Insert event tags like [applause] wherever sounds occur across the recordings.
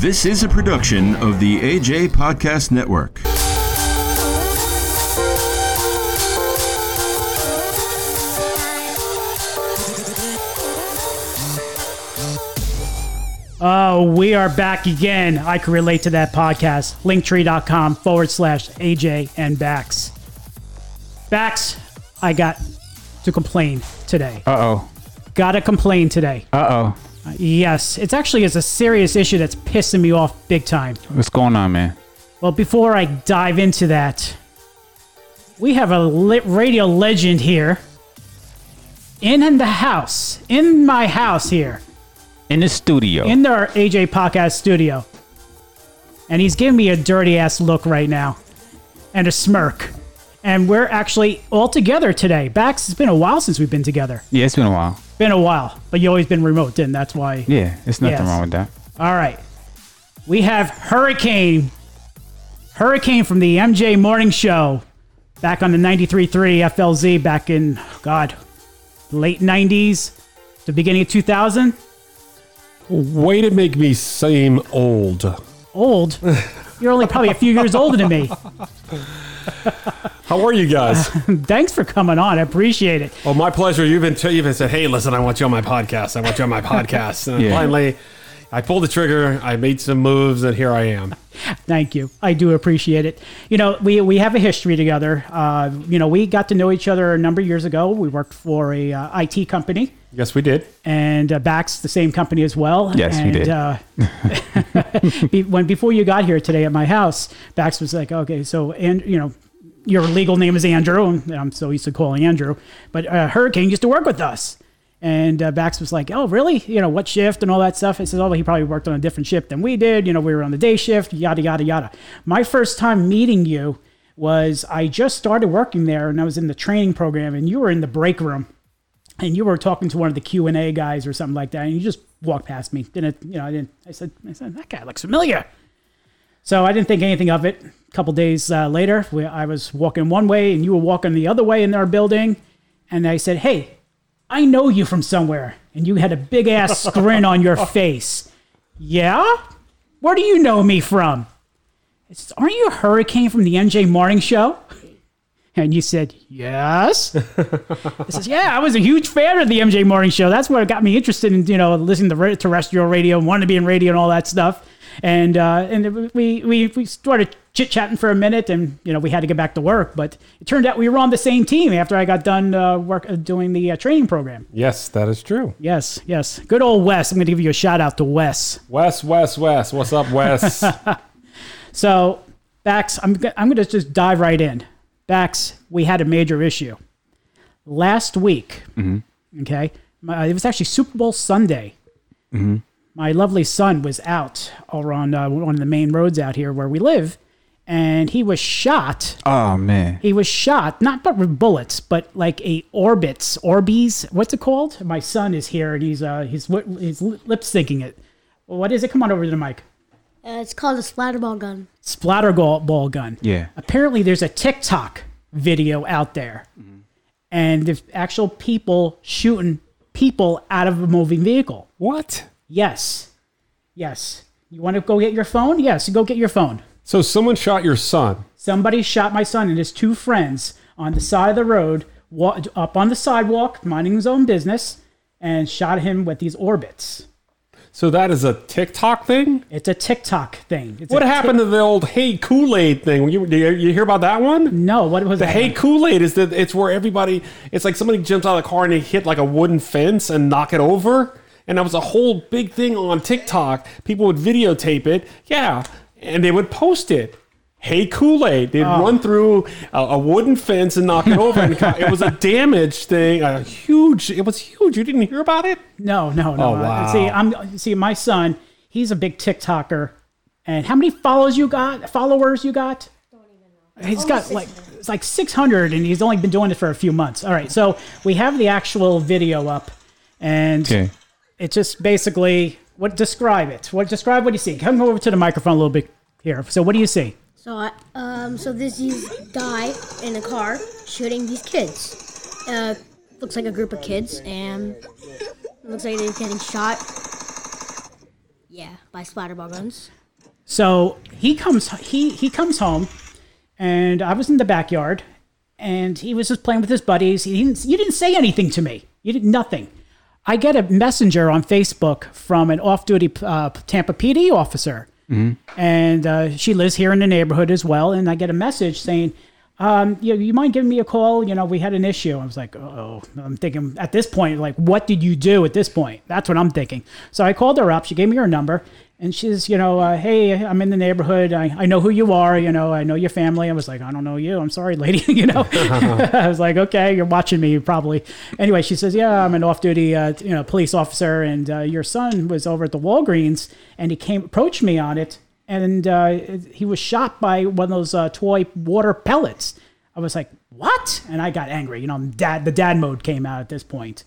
This is a production of the AJ Podcast Network. Oh, we are back again. I can relate to that podcast. Linktree.com forward slash AJ and Bax. Bax, I got to complain today. Uh oh. Gotta complain today. Uh Uh, yes, it's actually it's a serious issue that's pissing me off big time. What's going on, man? Well, before I dive into that, we have a lit radio legend here in the house, in my house here. In the studio. in our AJ podcast studio. And he's giving me a dirty ass look right now and a smirk. And we're actually all together today. Bax, it's been a while since we've been together. yeah, it's been a while. Been a while, but you always been remote, then that's why. Yeah, it's nothing Yes. wrong with that. All right. We have Hurricane. Hurricane from the MJ Morning Show back on the 93.3 FLZ back in, God, late 90s, the beginning of 2000. Way to make me seem old. Old. [laughs] You're only probably a few years older than me. [laughs] How are you guys? [laughs] Thanks for coming on. I appreciate it. oh, my pleasure. You've been you've been said, hey, listen, I want you on my podcast. I want you on my podcast. And [laughs] Yeah. finally, I pulled the trigger. I made some moves, and here I am. [laughs] Thank you. I do appreciate it. You know, we, we have a history together. Uh, you know, we got to know each other a number of years ago. We worked for a uh, IT company, Yes, we did. and uh, Bax the same company as well. Yes, we and, did. [laughs] When before you got here today at my house, Bax was like, "Okay, so and you know." Your legal name is Andrew, and I'm so used to calling Andrew. But uh, Hurricane used to work with us, and uh, Bax was like, "Oh, really? You know what shift and all that stuff?" I says, "Oh, he probably worked on a different shift than we did. You know, we were on the day shift, yada yada yada." My first time meeting you was I just started working there, and I was in the training program, and you were in the break room, and you were talking to one of the Q and A guys or something like that, and you just walked past me. Didn't you know? I didn't. I said, I said that guy looks familiar. So I didn't think anything of it. A couple days uh, later, we, I was walking one way and you were walking the other way in our building, and I said, "Hey, I know you from somewhere," and you had a big ass [laughs] grin on your face. Yeah, where do you know me from? I said, Aren't you a hurricane from the MJ Morning Show? And you said, Yes. [laughs] I says, Yeah, I was a huge fan of the MJ Morning Show. That's what got me interested in, you know, listening to terrestrial radio and wanting to be in radio and all that stuff. And uh, and we, we we started chit chatting for a minute, and you know we had to get back to work. But it turned out we were on the same team after I got done uh, work uh, doing the uh, training program. Yes, that is true. Yes, yes, good old Wes. I'm going to give you a shout out to Wes. Wes, Wes, Wes. What's up, Wes? [laughs] So, Bax, I'm, I'm going to just dive right in. Bax, we had a major issue. Last week, okay, my, it was actually Super Bowl Sunday. My lovely son was out over on uh, one of the main roads out here where we live, and he was shot. Oh man. He was shot, not but with bullets, but like a orbits, Orbeez. What's it called? My son is here, and he's uh, he's he's lip syncing it. What is it? Come on over to the mic. Uh, it's called a splatterball gun. Splatterball ball, ball gun. Yeah. apparently there's a TikTok video out there, and there's actual people shooting people out of a moving vehicle. what? Yes, yes. You want to go get your phone? Yes, go get your phone. So someone shot your son. Somebody shot my son and his two friends on the side of the road, up on the sidewalk, minding his own business, and shot him with these Orbeez. So that is a TikTok thing. It's a TikTok thing. It's What happened to the old Hey Kool Aid thing? You, you, you hear about that one? no, what was The that? Hey Kool Aid is that it's where everybody, it's like somebody jumps out of the car and they hit like a wooden fence and knock it over. And that was a whole big thing on TikTok. People would videotape it, yeah, and they would post it. Hey Kool Aid, they'd Oh. run through a, a wooden fence and knock it [laughs] over. and it was a damage thing, a huge. It was huge. You didn't hear about it? No, no, no. Oh, Uh, wow. See, I'm see my son. He's a big TikToker, and how many follows you got? Followers you got? He's got like it's like 600, and he's only been doing it for a few months. All right, so we have the actual video up, and Okay. it's just basically what describe it. What describe what you see? Come over to the microphone a little bit here. So what do you see? So, I, um, so this is guy in a car shooting these kids. Uh, looks like a group of kids, and looks like they're getting shot. Yeah, by splatterball guns. So he comes he he comes home, and I was in the backyard, and he was just playing with his buddies. He didn't you didn't say anything to me. You did nothing. I get a messenger on Facebook from an off-duty uh, Tampa PD officer, and uh, she lives here in the neighborhood as well. And I get a message saying, um, you, you mind giving me a call? You know, we had an issue. I was like, oh, I'm thinking at this point, like, what did you do at this point? That's what I'm thinking. So I called her up. She gave me her number. And she's, you know, uh, hey, I'm in the neighborhood. I, I know who you are. You know, I know your family. I was like, I don't know you. I'm sorry, [laughs] lady. you know, [laughs] [laughs] I was like, okay, you're watching me probably. Anyway, she says, yeah, I'm an off-duty, uh, you know, police officer, and uh, your son was over at the Walgreens, and he came approached me on it, and uh, he was shot by one of those uh, toy water pellets. I was like, what? And I got angry. You know, dad, the dad mode came out at this point.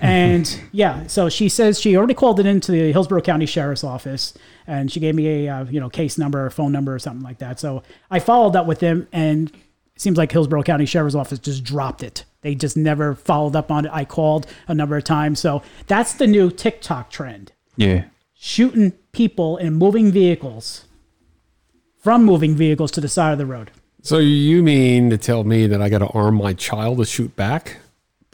And yeah, so she says she already called it into the Hillsborough County Sheriff's Office, and she gave me a uh, you know case number or phone number or something like that. So I followed up with them, and it seems like Hillsborough County Sheriff's Office just dropped it. They just never followed up on it. I called a number of times, so that's the new TikTok trend: Yeah. shooting people in moving vehicles from moving vehicles to the side of the road. So you mean to tell me that I got to arm my child to shoot back?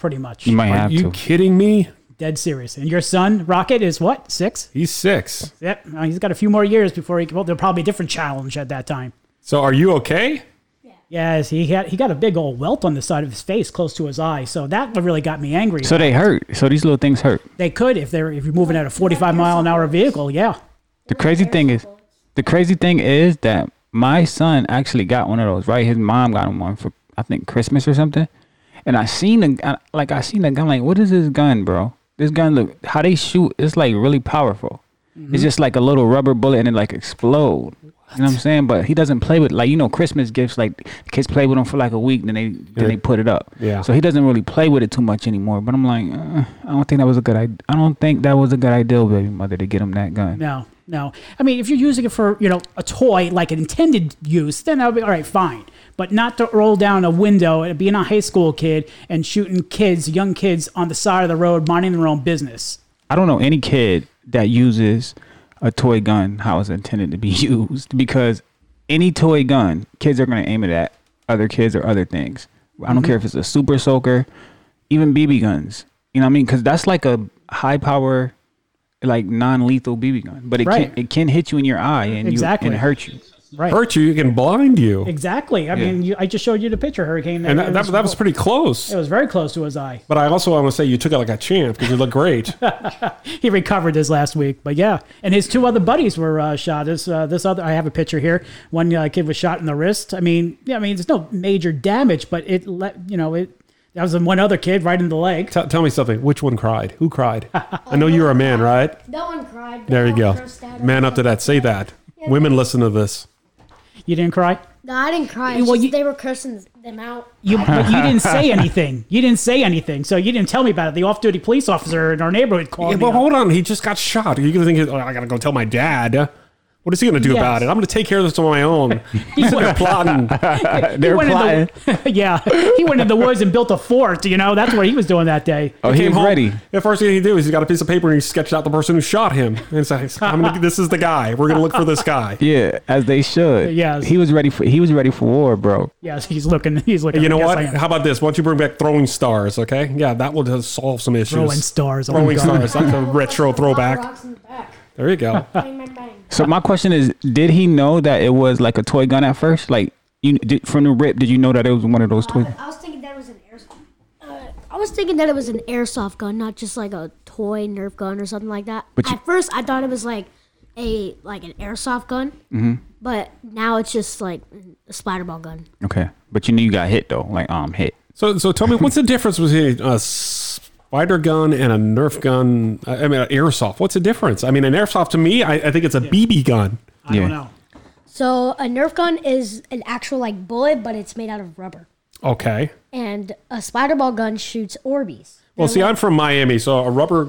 Pretty much, You might Are have you to. kidding me? dead serious. And your son Rocket is what six? He's six. Yep, uh, he's got a few more years before he. Well, there'll probably be a different challenge at that time. So are you okay? Yeah. Yes, he had he got a big old welt on the side of his face, close to his eye. So that really got me angry. So they hurt. So these little things hurt. they could if they're if you're moving at a 45 mile an hour vehicle. Yeah, The crazy thing is, the crazy thing is that my son actually got one of those. Right, his mom got him one for I think Christmas or something. And I seen the I- like I seen the gun. Like, what is this gun, bro? This gun look how they shoot. It's like really powerful. It's just like a little rubber bullet and it like explode. You know what I'm saying? But he doesn't play with like you know Christmas gifts. Like kids play with them for like a week, then they then they put it up. Yeah. So he doesn't really play with it too much anymore. But I'm like, uh, I don't think that was a good. idea. I don't think that was a good idea, baby mother, to get him that gun. no, no. I mean, if you're using it for you know a toy like an intended use, then I'll be all right, fine. But not to roll down a window and being a high school kid and shooting kids, young kids on the side of the road, minding their own business. I don't know any kid that uses a toy gun how it's intended to be [laughs] used because any toy gun, kids are going to aim it at other kids or other things. I don't mm-hmm. care if it's a super soaker, even BB guns. You know what I mean? Because that's like a high power, like non lethal BB gun, but it Right. can it can hit you in your eye and Exactly. you and hurt you. Right. Hurt you, it can blind you. Exactly. I mean, you, I just showed you the picture, Hurricane. And It that, that, that was pretty close. It was very close to his eye. But I also want to say you took it like a champ because you look great. [laughs] He recovered this last week, but yeah, and his two other buddies were uh, shot. This uh, this other, I have a picture here. One uh, kid was shot in the wrist. I mean, yeah, I mean, there's no major damage, but it let you know it. That was one other kid right in the leg. Tell tell me something. Which one cried? Who cried? [laughs] I know you're a man, right? No one cried. There you go. Man up to that. Say that. Women listen to this. You didn't cry. No, I didn't cry. Well, Well, you- they were cursing them out. You, [laughs] but you didn't say anything. You didn't say anything, so you didn't tell me about it. The off-duty police officer in our neighborhood called Yeah, me. but up. hold on. He just got shot. Are you going to think, oh, I got to go tell my dad? What is he going to do Yes. about it? I'm going to take care of this on my own. [laughs] He's sitting there plotting. [laughs] They're went plotting. the, [laughs] yeah, he went in the woods and built a fort. You know, that's what he was doing that day. Oh, he came was home. ready. The first thing he did is he got a piece of paper and he sketched out the person who shot him. And it's like, I'm gonna, this is the guy. We're going to look for this guy. Yeah, as they should. Yes. He was ready for he was ready for war, bro. Yes, he's looking. He's looking. You know Yes, what? How about this? Why don't you bring back throwing stars, okay? Yeah, that will just solve some issues. Throwing stars. Oh, Throwing God. stars. That's a retro throwback. Rocks the. There you go. So my question is, did he know that it was like a toy gun at first? Like you did, from the rip, did you know that it was one of those toy? I, I was thinking that it was an airsoft. Uh, I was thinking that it was an airsoft gun, not just like a toy Nerf gun or something like that. But you- At first, I thought it was like a like an airsoft gun, Mm-hmm. but now it's just like a splatterball gun. Okay, but you knew you got hit though, like um hit. So, so tell me, what's the difference between a spider gun and a Nerf gun? I I mean, an airsoft. What's the difference? I mean, an airsoft to me, I, I think it's a BB gun. I Yeah. don't know. So a Nerf gun is an actual like bullet, but it's made out of rubber. Okay. And a splatterball gun shoots Orbeez. Well, see, I'm from Miami, so a rubber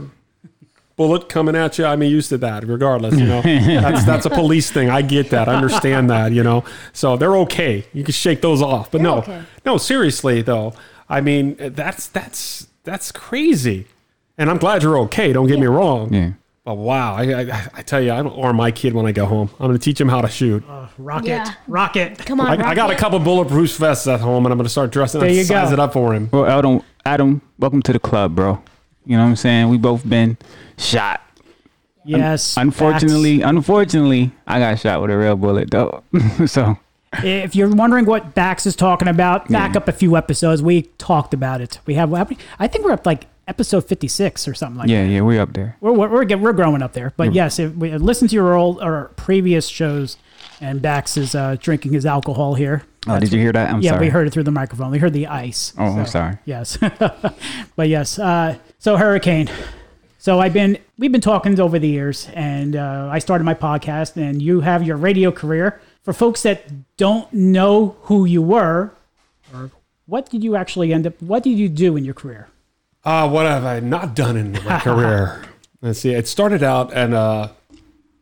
bullet coming at you, I'm used to that. Regardless, you know, [laughs] that's that's a police thing. I get that. I understand that. You know, so they're okay. You can shake those off. But no, okay. no, seriously though, I mean, that's that's that's crazy. And I'm glad you're okay. Don't get me wrong. Yeah. But wow, I, I, I tell you, I'm gonna arm my kid when I go home. I'm going to teach him how to shoot. Uh, rocket, Yeah. rocket. Come on, I, I got a Rocket. couple bulletproof vests at home, and I'm going to start dressing There and you size go. it up for him. Well, Adam, Adam, welcome to the club, bro. You know what I'm saying? We both been shot. Yes. Unfortunately, unfortunately, I got shot with a real bullet though. [laughs] so facts. If you're wondering what Bax is talking about, back Yeah. up a few episodes. We talked about it. We have. I think we're up like episode 56 or something like that. yeah, yeah, we're up there. We're, we're, we're, we're growing up there. But yes, if we listen to your old or previous shows, and Bax is uh, drinking his alcohol here. Oh, did you hear that? I'm yeah, sorry. we heard it through the microphone. We heard the ice. Oh, I'm sorry. Yes, [laughs] but yes. Uh, so hurricane. So I've been we've been talking over the years, and uh, I started my podcast, and you have your radio career. For folks that don't know who you were, or what did you actually end up? What did you do in your career? Uh, what have I not done in my career? [laughs] Let's see. It started out and uh,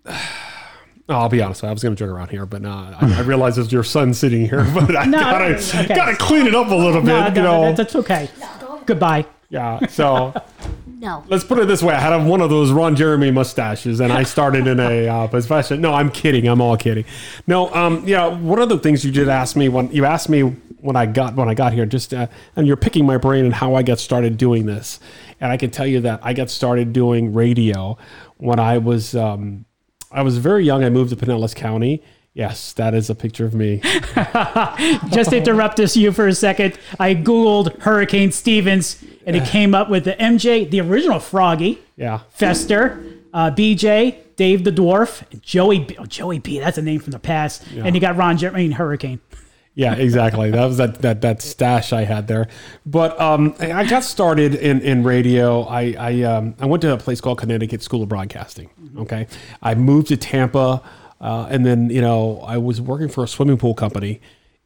[sighs] I'll be honest. I was going to joke around here, but nah, I, I realize it's your son sitting here, [laughs] but I No, gotta okay. gotta clean it up a little bit. No, you know, that's, that's okay. Goodbye. yeah. So No. let's put it this way: I had one of those Ron Jeremy mustaches, and I [laughs] started in a uh, profession. No, I'm kidding. I'm all kidding. No, um, yeah. One of the things you did ask me when you asked me when I got when I got here, just uh, and you're picking my brain and how I got started doing this, and I can tell you that I got started doing radio when I was um, I was very young. I moved to Pinellas County. Yes, that is a picture of me. [laughs] Just to interrupt this you for a second, I googled Hurricane Stevens, and it came up with the MJ, the original Froggy, Yeah. Fester, uh, BJ, Dave the Dwarf, and Joey. B. Oh, Joey B. That's a name from the past. And you got Ron Jer- I mean, Hurricane. Yeah, exactly. That was that that that stash I had there. But um, I I got started in in radio. I I um, I went to a place called Connecticut School of Broadcasting. Okay, I moved to Tampa, uh, and then you know I was working for a swimming pool company,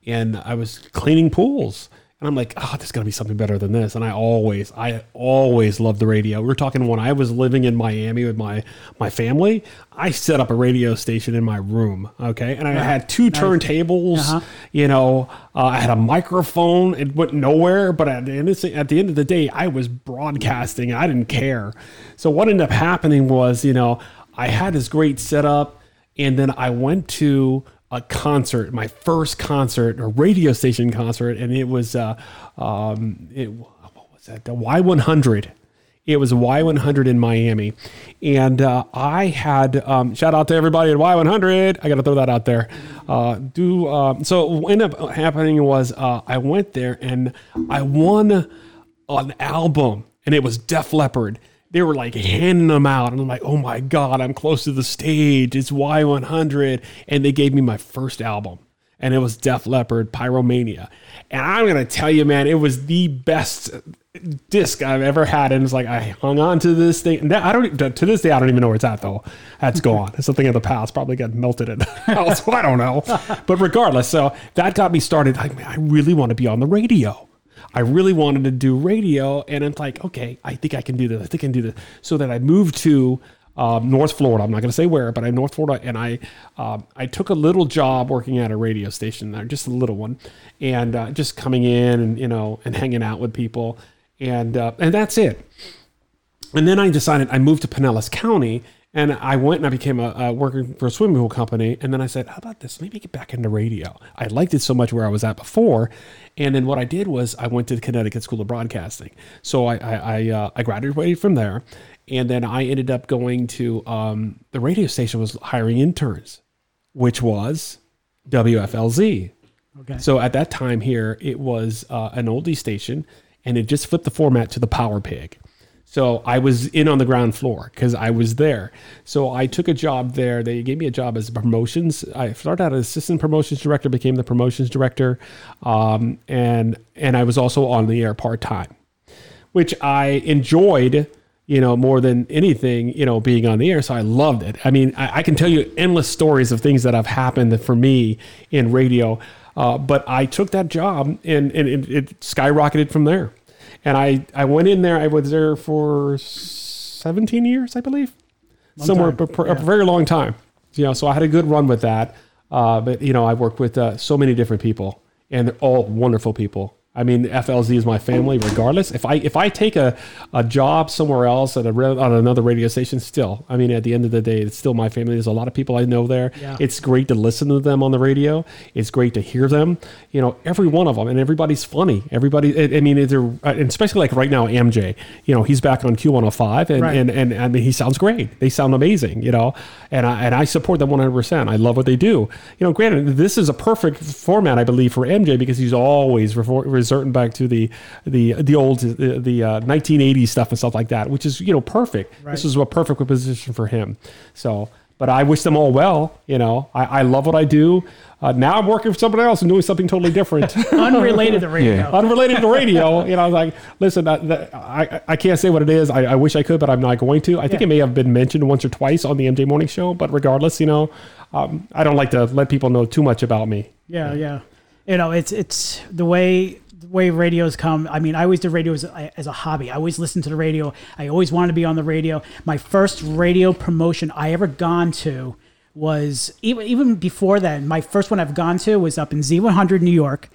and I was cleaning pools. And I'm like, oh, there's got to be something better than this. And I always, I always loved the radio. We are talking when I was living in Miami with my my family. I set up a radio station in my room. Okay, and I had two turntables. Uh-huh. You know, uh, I had a microphone. It went nowhere, but at the end of, at the end of the day, I was broadcasting. I didn't care. So what ended up happening was, you know, I had this great setup, and then I went to a concert, my first concert, a radio station concert, and it was uh, um, it what was that? The Y100. It was Y100 in Miami, and uh, I had um, shout out to everybody at Y100. I got to throw that out there. Uh, do um, so. What ended up happening was uh, I went there and I won an album, and it was Def Leppard. They were like handing them out, and I'm like, oh my god, I'm close to the stage. It's Y100, and they gave me my first album and it was Def Leppard Pyromania. And I'm gonna tell you, man, it was the best disc I've ever had. And it's like I hung on to this thing. And I don't to this day I don't even know where it's at though. That's gone. It's something of the past. Probably got melted in the [laughs] house. I don't know. But regardless, so that got me started. Like, man, I really want to be on the radio. I really wanted to do radio, and it's like, okay, I think I can do this. I think I can do this. So that I moved to um, North Florida. I'm not going to say where, but I'm North Florida, and I um, I took a little job working at a radio station there, just a little one, and uh, just coming in and you know and hanging out with people, and uh, and that's it. And then I decided I moved to Pinellas County, and I went and I became a, a working for a swimming pool company. And then I said, "How about this? Let me get back into radio." I liked it so much where I was at before, and then what I did was I went to the Connecticut School of Broadcasting. So I I, I, uh, I graduated from there, and then I ended up going to um, the radio station was hiring interns, which was WFLZ. Okay. So at that time here, it was uh, an oldie station, and it just flipped the format to the Power Pig. So I was in on the ground floor because I was there. So I took a job there. They gave me a job as promotions. I started out as assistant promotions director, became the promotions director, um, and and I was also on the air part time, which I enjoyed. You know, more than anything, you know, being on the air. So I loved it. I mean, I, I can tell you endless stories of things that have happened for me in radio. Uh, but I took that job and, and it, it skyrocketed from there. And I, I went in there. I was there for 17 years, I believe, somewhere time, a, a very long time. You know, so I had a good run with that. Uh, but you know, I've worked with uh, so many different people, and they're all wonderful people. I mean, FLZ is my family, regardless. If I if I take a, a job somewhere else at a on another radio station, still, I mean, at the end of the day, it's still my family. There's a lot of people I know there. Yeah. It's great to listen to them on the radio. It's great to hear them. You know, every one of them, and everybody's funny. Everybody, I I mean, they're uh, and especially like right now, MJ. You know, he's back on Q105, and Right. and and I mean, he sounds great. They sound amazing. You know, and I and I support them 100. percent I love what they do. You know, granted, this is a perfect format, I believe, for MJ because he's always refor- resorting back to the the the old the, the uh, 1980s stuff and stuff like that, which is you know perfect. This is a perfect position for him. So. But I wish them all well. You know, I, I love what I do. Uh, now I'm working for somebody else and doing something totally different. [laughs] Unrelated to radio. Yeah. unrelated to radio. You know, I was like, listen, that, I, I can't say what it is. I, I wish I could, but I'm not going to. I think it may have been mentioned once or twice on the MJ Morning Show, but regardless, you know, um, I don't like to let people know too much about me. Yeah, yeah. You know, it's it's the way way radios come. I mean, I always did radio as a, as a hobby. I always listened to the radio. I always wanted to be on the radio. My first radio promotion I ever gone to was even even before then. My first one I've gone to was up in Z100 New York.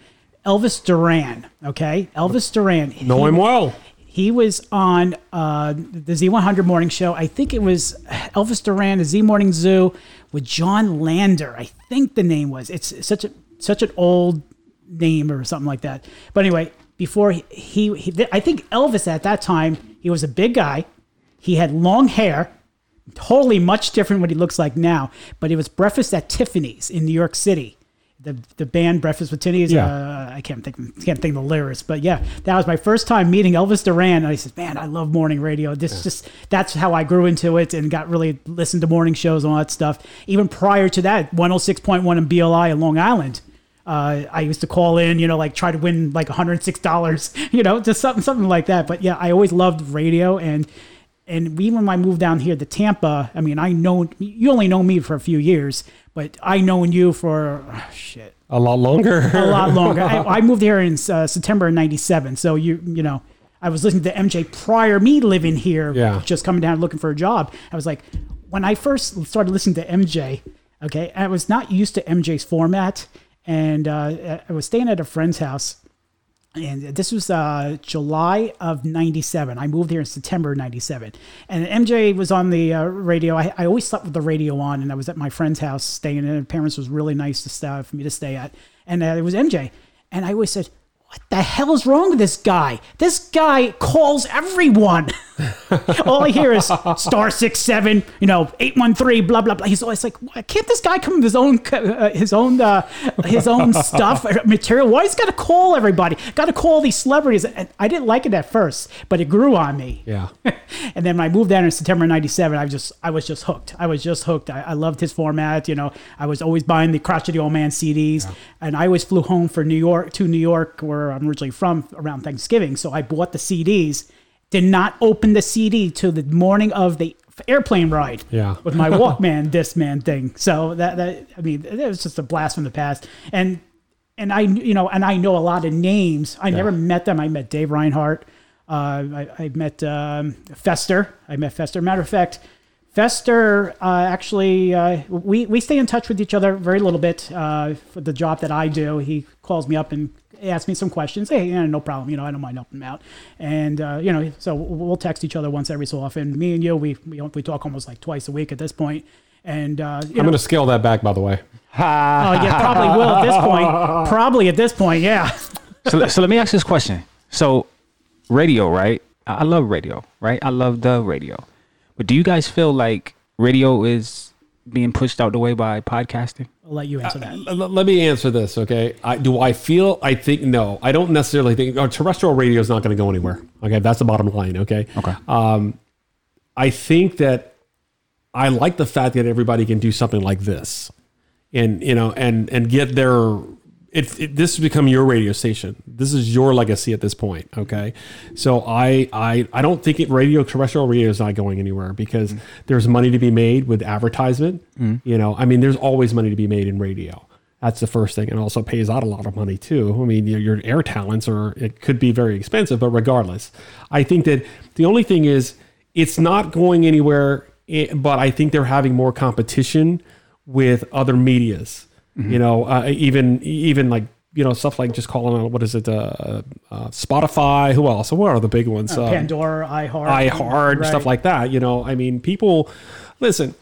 Elvis Duran. Okay, Elvis Duran. Know him well. he was on uh, the Z100 morning show. I think it was Elvis Duran, the Z Morning Zoo, with John Lander. I think the name was. It's such a such an old name or something like that. But anyway, before he, he, he I think Elvis at that time he was a big guy. He had long hair, totally much different what he looks like now. But it was Breakfast at Tiffany's in New York City. The, the band Breakfast with Tiffany's. Yeah. Uh, I can't think can't think of the lyrics, but yeah, that was my first time meeting Elvis Duran. And I said, "Man, I love morning radio. This just that's how I grew into it and got really listened to morning shows and all that stuff. Even prior to that, 106.1 in BLI in Long Island." Uh, I used to call in, you know, like try to win like $106, [laughs] you know, just something, something like that. But yeah, I always loved radio and, and even when I moved down here to Tampa, I mean, I know you only know me for a few years, but I known you for ah, shit A lot longer. a lot [laughs] longer. I, I moved here in uh, September of '97, so you you know, I was listening to MJ prior me living here, Yeah. just coming down looking for a job. I was like, when I first started listening to MJ, okay, I was not used to MJ's format, and uh, I was staying at a friend's house. And this was uh, July of 97. I moved here in September 97. And MJ was on the uh, radio. I, I always slept with the radio on, and I was at my friend's house staying. And her parents was really nice to stay, for me to stay at. And uh, it was MJ. And I always said, what the hell is wrong with this guy? This guy calls everyone. [laughs] All I hear is star six seven, you know, eight one three, blah blah blah. He's always like, why can't this guy come with his own uh, his own uh, his own [laughs] stuff uh, material? Why he's got to call everybody? Got to call these celebrities? And I didn't like it at first, but it grew on me. yeah. [laughs] and then when I moved down in September '97, I just I was just hooked. I was just hooked. I, I loved his format. You know, I was always buying the crotchety Old Man CDs, and I always flew home for New York to New York, where I'm originally from, around Thanksgiving. So I bought the CDs. Did not open the CD till the morning of the airplane ride. Yeah. with my Walkman this man thing. So that that I mean, it was just a blast from the past. And and I you know and I know a lot of names. I never met them. I met Dave Reinhardt. Uh, I, I met um, Fester. I met Fester. Matter of fact, Fester uh, actually uh, we we stay in touch with each other very little bit uh, for the job that I do. He calls me up and asks me some questions. Hey, yeah, no problem. You know, I don't mind helping him out. And uh, you know, so we'll text each other once every so often. Me and you, we we, we talk almost like twice a week at this point. And uh, I'm going to scale that back, by the way. Oh yeah, probably will at this point. [laughs] Probably at this point, yeah. so, let- so let me ask this question. So, radio, right? I I love radio, right? I love the radio. But do you guys feel like radio is being pushed out the way by podcasting? I'll let you answer that. L- l- let me answer this, okay? I, do I feel? I think no. I don't necessarily think oh, terrestrial radio is not going to go anywhere. Okay, that's the bottom line. Okay. Okay. Um, I think that I like the fact that everybody can do something like this, and you know, and and get their. It, it, this has become your radio station. This is your legacy at this point. Okay, so I I I don't think it radio terrestrial radio is not going anywhere because there's money to be made with advertisement. You know, I mean, there's always money to be made in radio. That's the first thing, and also pays out a lot of money too. I mean, your, your air talents are it could be very expensive, but regardless, I think that the only thing is it's not going anywhere. eh, But I think they're having more competition with other medias. You know, uh, even even like you know, stuff like just calling out what is it, uh, uh, Spotify. Who else? What are the big ones? Uh, Um, Pandora, iHeart, iHeart, Right. stuff like that. You know, I mean, people listen.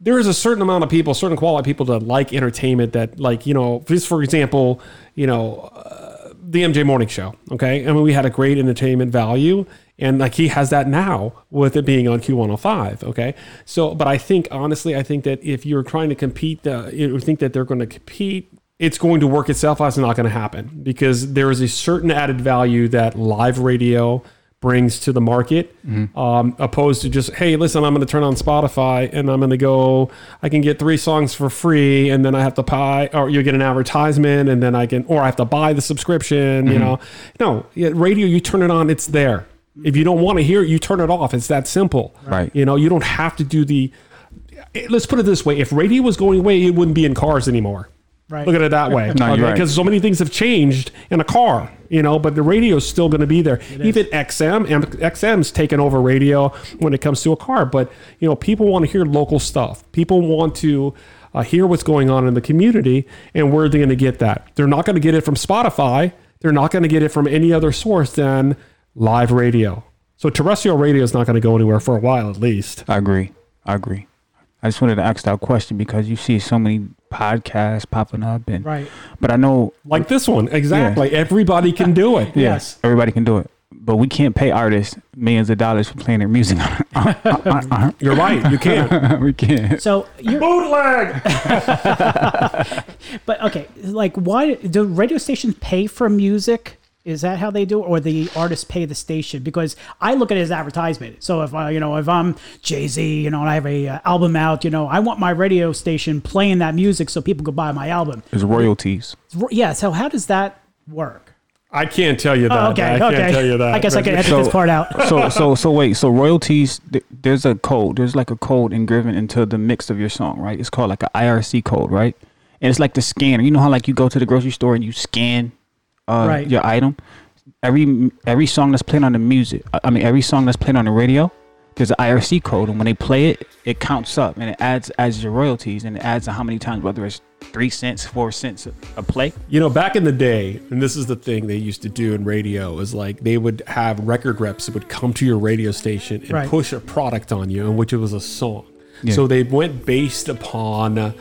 There is a certain amount of people, certain quality of people that like entertainment. That like, you know, just for example, you know, uh, the MJ Morning Show. Okay, I mean, we had a great entertainment value, and like he has that now with it being on Q105. Okay, so but I think honestly, I think that if you're trying to compete, uh, you think that they're going to compete it's going to work itself out. It's not going to happen because there is a certain added value that live radio brings to the market, um, opposed to just hey, listen, I'm going to turn on Spotify and I'm going to go. I can get three songs for free, and then I have to buy, or you get an advertisement, and then I can, or I have to buy the subscription. You know, no, yeah, radio. You turn it on, it's there. If you don't want to hear it, you turn it off. It's that simple. Right. You know, you don't have to do the. Let's put it this way: if radio was going away, it wouldn't be in cars anymore. Right. Look at it that way. [laughs] No, you're right. Because so many things have changed in a car, you know, but the radio is still going to be there. Even XM, and XM's taken over radio when it comes to a car. But, you know, people want to hear local stuff. People want to uh, hear what's going on in the community. And where they're going to get that? They're not going to get it from Spotify. They're not going to get it from any other source than live radio. So terrestrial radio is not going to go anywhere for a while, at least. I agree. I agree. I just wanted to ask that question because you see so many podcasts popping up, and Right. But I know, Like this one. Exactly. Everybody can do it. Yes. everybody can do it, but we can't pay artists millions of dollars for playing their music. [laughs] You're right. You can't. [laughs] we can't. So you're, Bootleg. [laughs] but okay, like why do radio stations pay for music? Is that how they do it, or the artists pay the station? Because I look at it as advertisement. So if I, you know, if I'm Jay Z, you know, and I have a uh, album out, you know, I want my radio station playing that music so people could buy my album. It's royalties. Yeah. So how does that work? I can't tell you that. Oh, okay. I can't okay. tell you that. I guess I can edit So- this part out. so [laughs] so so wait so royalties th- there's a code there's like a code engraven into the mix of your song right it's called like an irc code right and it's like the scanner you know how like you go to the grocery store and you scan uh Right. your item every every song that's played on the music i mean every song that's played on the radio there's an irc code and when they play it it counts up and it adds as your royalties and it adds to how many times whether it's three cents four cents a, a play You know, back in the day, and this is the thing they used to do in radio, is like they would have record reps that would come to your radio station and Right. push a product on you, in which it was a song. Yeah. So they went based upon uh,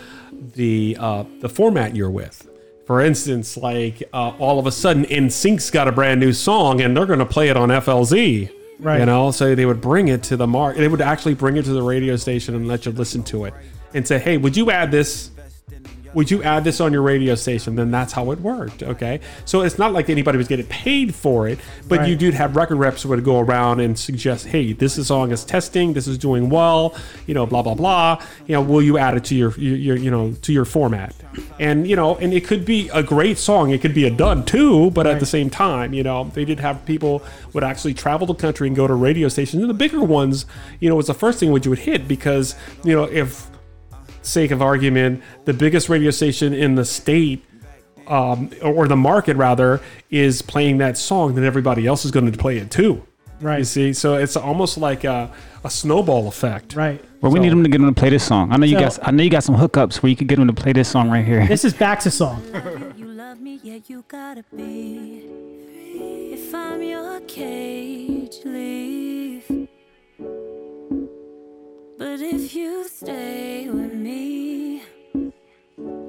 the uh, the format you're with. For instance, like uh, all of a sudden, NSYNC's got a brand new song, and they're going to play it on FLZ. Right. You know, so they would bring it to the mark. They would actually bring it to the radio station and let you listen to it, and say, "Hey, would you add this would you add this on your radio station? Then that's how it worked. Okay. So it's not like anybody was getting paid for it, but Right. you did have record reps who would go around and suggest, hey, this is song is testing, this is doing well, you know, blah, blah, blah. You know, will you add it to your, your, your you know, to your format? And, you know, and it could be a great song. It could be a dud too, but at the same time, you know, they did have people would actually travel the country and go to radio stations. And the bigger ones, you know, was the first thing which you would hit because, you know, if, sake of argument, the biggest radio station in the state um, or the market rather is playing that song, then everybody else is going to play it too. Right. You see, so it's almost like a, a snowball effect. Right. well we So- need them to get them to play this song i know you So- guys i know you got some hookups where you could get them to play this song right here This is Bax's song. [laughs] You love me, yeah, you gotta be. If I'm your cage, leave. But if you stay with me,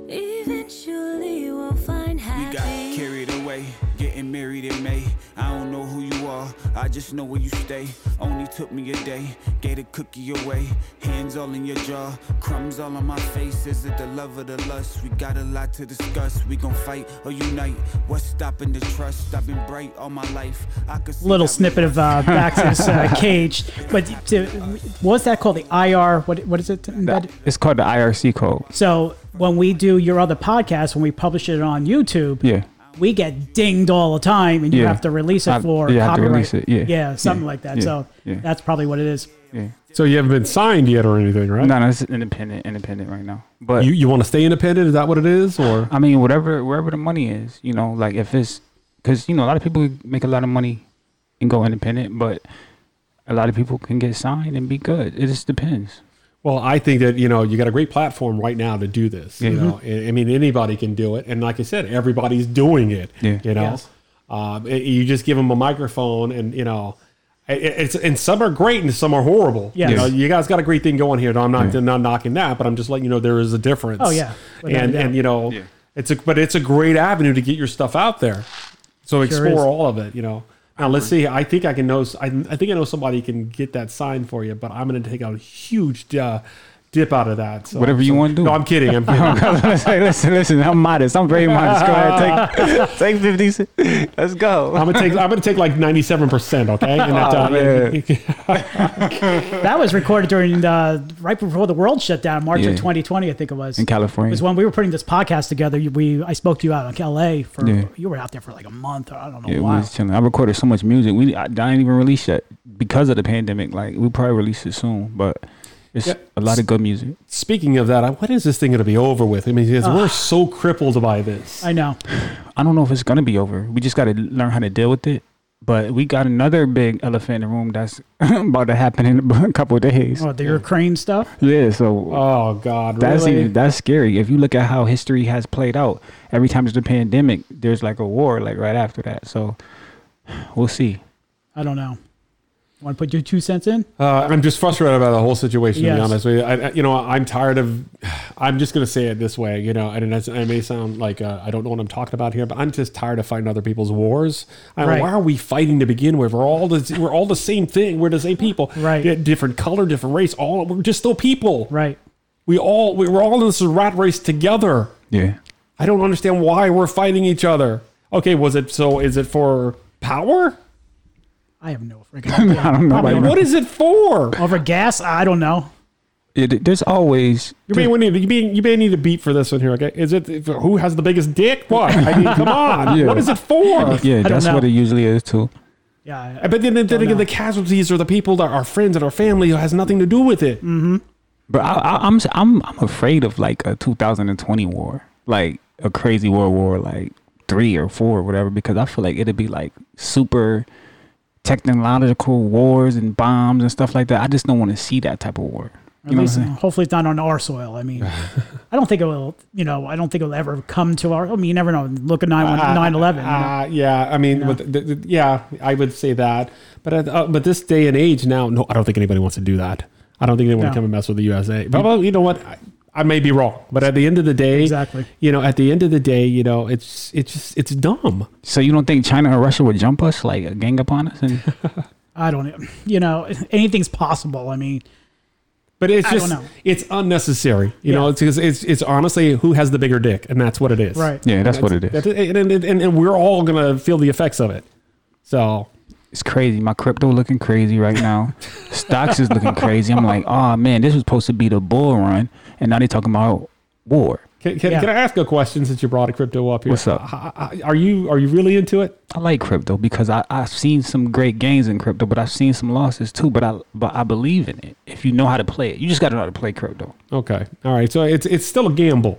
eventually we'll find We got carried away, getting married in May. I don't know who you are, I just know where you stay. Only took me a day, gave a cookie away. Hands all in your jaw, crumbs all on my face. Is it the love or the lust? We got a lot to discuss. We gon' fight or unite. What's stopping the trust? I've been bright all my life. I could see little snippet of uh, Bax's uh, [laughs] cage. But to, what's that called? The IR? What what is it? embed? it's called the irc code So when we do your other podcast, when we publish it on YouTube, yeah we get dinged all the time, and you Yeah. have to release it I- for you have to copyright. release it, yeah. yeah, something Yeah. like that. Yeah. So Yeah. that's probably what it is. yeah So you haven't been signed yet or anything, right? No, no, it's independent, independent right now. But You you want to stay independent? Is that what it is, or I mean, whatever, wherever the money is, you know, like if it's, because you know, a lot of people make a lot of money and go independent, but a lot of people can get signed and be good. It just depends. Well, I think that you know you got a great platform right now to do this. You know, I I mean anybody can do it, and like I said, everybody's doing it. Yeah. You know, Yes. um, you just give them a microphone, and you know, it's and some are great and some are horrible. Yes. You know, you guys got a great thing going here. No, I'm not not knocking that, but I'm just letting you know there is a difference. Oh, yeah. Without and doubt. and you know, it's a but it's a great avenue to get your stuff out there. So explore is. all of it. You know. Now let's see. I think I can know. I, I think I know somebody can get that sign for you, but I'm going to take out a huge uh, dip out of that. So, Whatever you so- wanna do. No, I'm kidding. I'm kidding. [laughs] listen, listen, listen, I'm modest. I'm very modest. Go ahead, take [laughs] take fifty. cent. Let's go. I'm gonna take. I'm gonna take like 97 percent. Okay. And that, Oh, uh. [laughs] That was recorded during the right before the world shut down, March Yeah. of 2020, I think it was. In California. It was when we were putting this podcast together. We I spoke to you out in LA for Yeah. you were out there for like a month or I don't know Yeah, we why. was chilling. I recorded so much music. We I, I didn't even release yet because of the pandemic. Like we probably release it soon, but it's Yeah. a lot of good music. Speaking of that, when is this thing gonna be over with? I mean, because we're ah. so crippled by this. I know. I don't know if it's gonna be over. We just got to learn how to deal with it. But we got another big elephant in the room that's [laughs] about to happen in a [laughs] couple of days. Oh, the Ukraine stuff. Yeah, so Oh God, that's really? even, that's scary. If you look at how history has played out, every time there's a pandemic, there's like a war like right after that. So we'll see. I don't know. Want to put your two cents in? Uh, I'm just frustrated about the whole situation. To be honest with you, I, I- you know, I'm tired of. I'm just going to say it this way, you know, and it's, it may sound like uh, I don't know what I'm talking about here, but I'm just tired of fighting other people's wars. I mean, Right. Why are we fighting to begin with? We're all the we're all the same thing. We're the same people, Right. Yeah, different color, different race. All we're just still people. Right. We all we- we're all in this rat race together. Yeah. I don't understand why we're fighting each other. Okay, was it so? Is it for power? I have no freaking [laughs] idea. I don't know. I about what is it for? Over gas? I don't know. It, there's always You may need you may, you may need a beat for this one here. Okay, is it if- who has the biggest dick? What? I mean, come [laughs] on. Yeah. What is it for? yeah. don't That's know. what it usually is too. Yeah. I- But then, then again, know. the casualties are the people that are friends and our family who has nothing to do with it. Mm-hmm. But I, I, I'm s- I'm I'm afraid of like a 2020 war, like a crazy world war, like three or four or whatever, because I feel like it'd be like super technological wars and bombs and stuff like that. I just don't want to see that type of war. At You know least, hopefully, it's not on our soil. I mean, [laughs] I don't think it will. You know, I don't think it will ever come to our. I mean, you never know. Look at 9 9 11. Uh, yeah, I mean, but the, the, yeah, I would say that. But at, uh, but this day and age now, no, I don't think anybody wants to do that. I don't think they want No. to come and mess with the USA. But well, you know what? I, I may be wrong, but at the end of the day, Exactly. You know, at the end of the day, you know, it's it's just it's dumb. So you don't think China or Russia would jump us, like gang up on us? And [laughs] I don't. You know, anything's possible. I mean, But it's I don't just know. it's unnecessary. You Yeah. know, it's, it's it's it's honestly who has the bigger dick, and that's what it is. right. yeah, that's what it is. That's- and, and, and, and we're all gonna feel the effects of it. So It's crazy. My crypto looking crazy right now. Stocks is looking crazy. I'm like, oh man, this was supposed to be the bull run, and now they talking about war. can, can, Yeah. can I ask a question since you brought a crypto up here? What's up? H- h- Are you are you really into it? I like crypto because I I've seen some great gains in crypto, but I've seen some losses too. But I but I believe in it. If you know how to play it, you just got to know how to play crypto. Okay, all right. So it's it's still a gamble.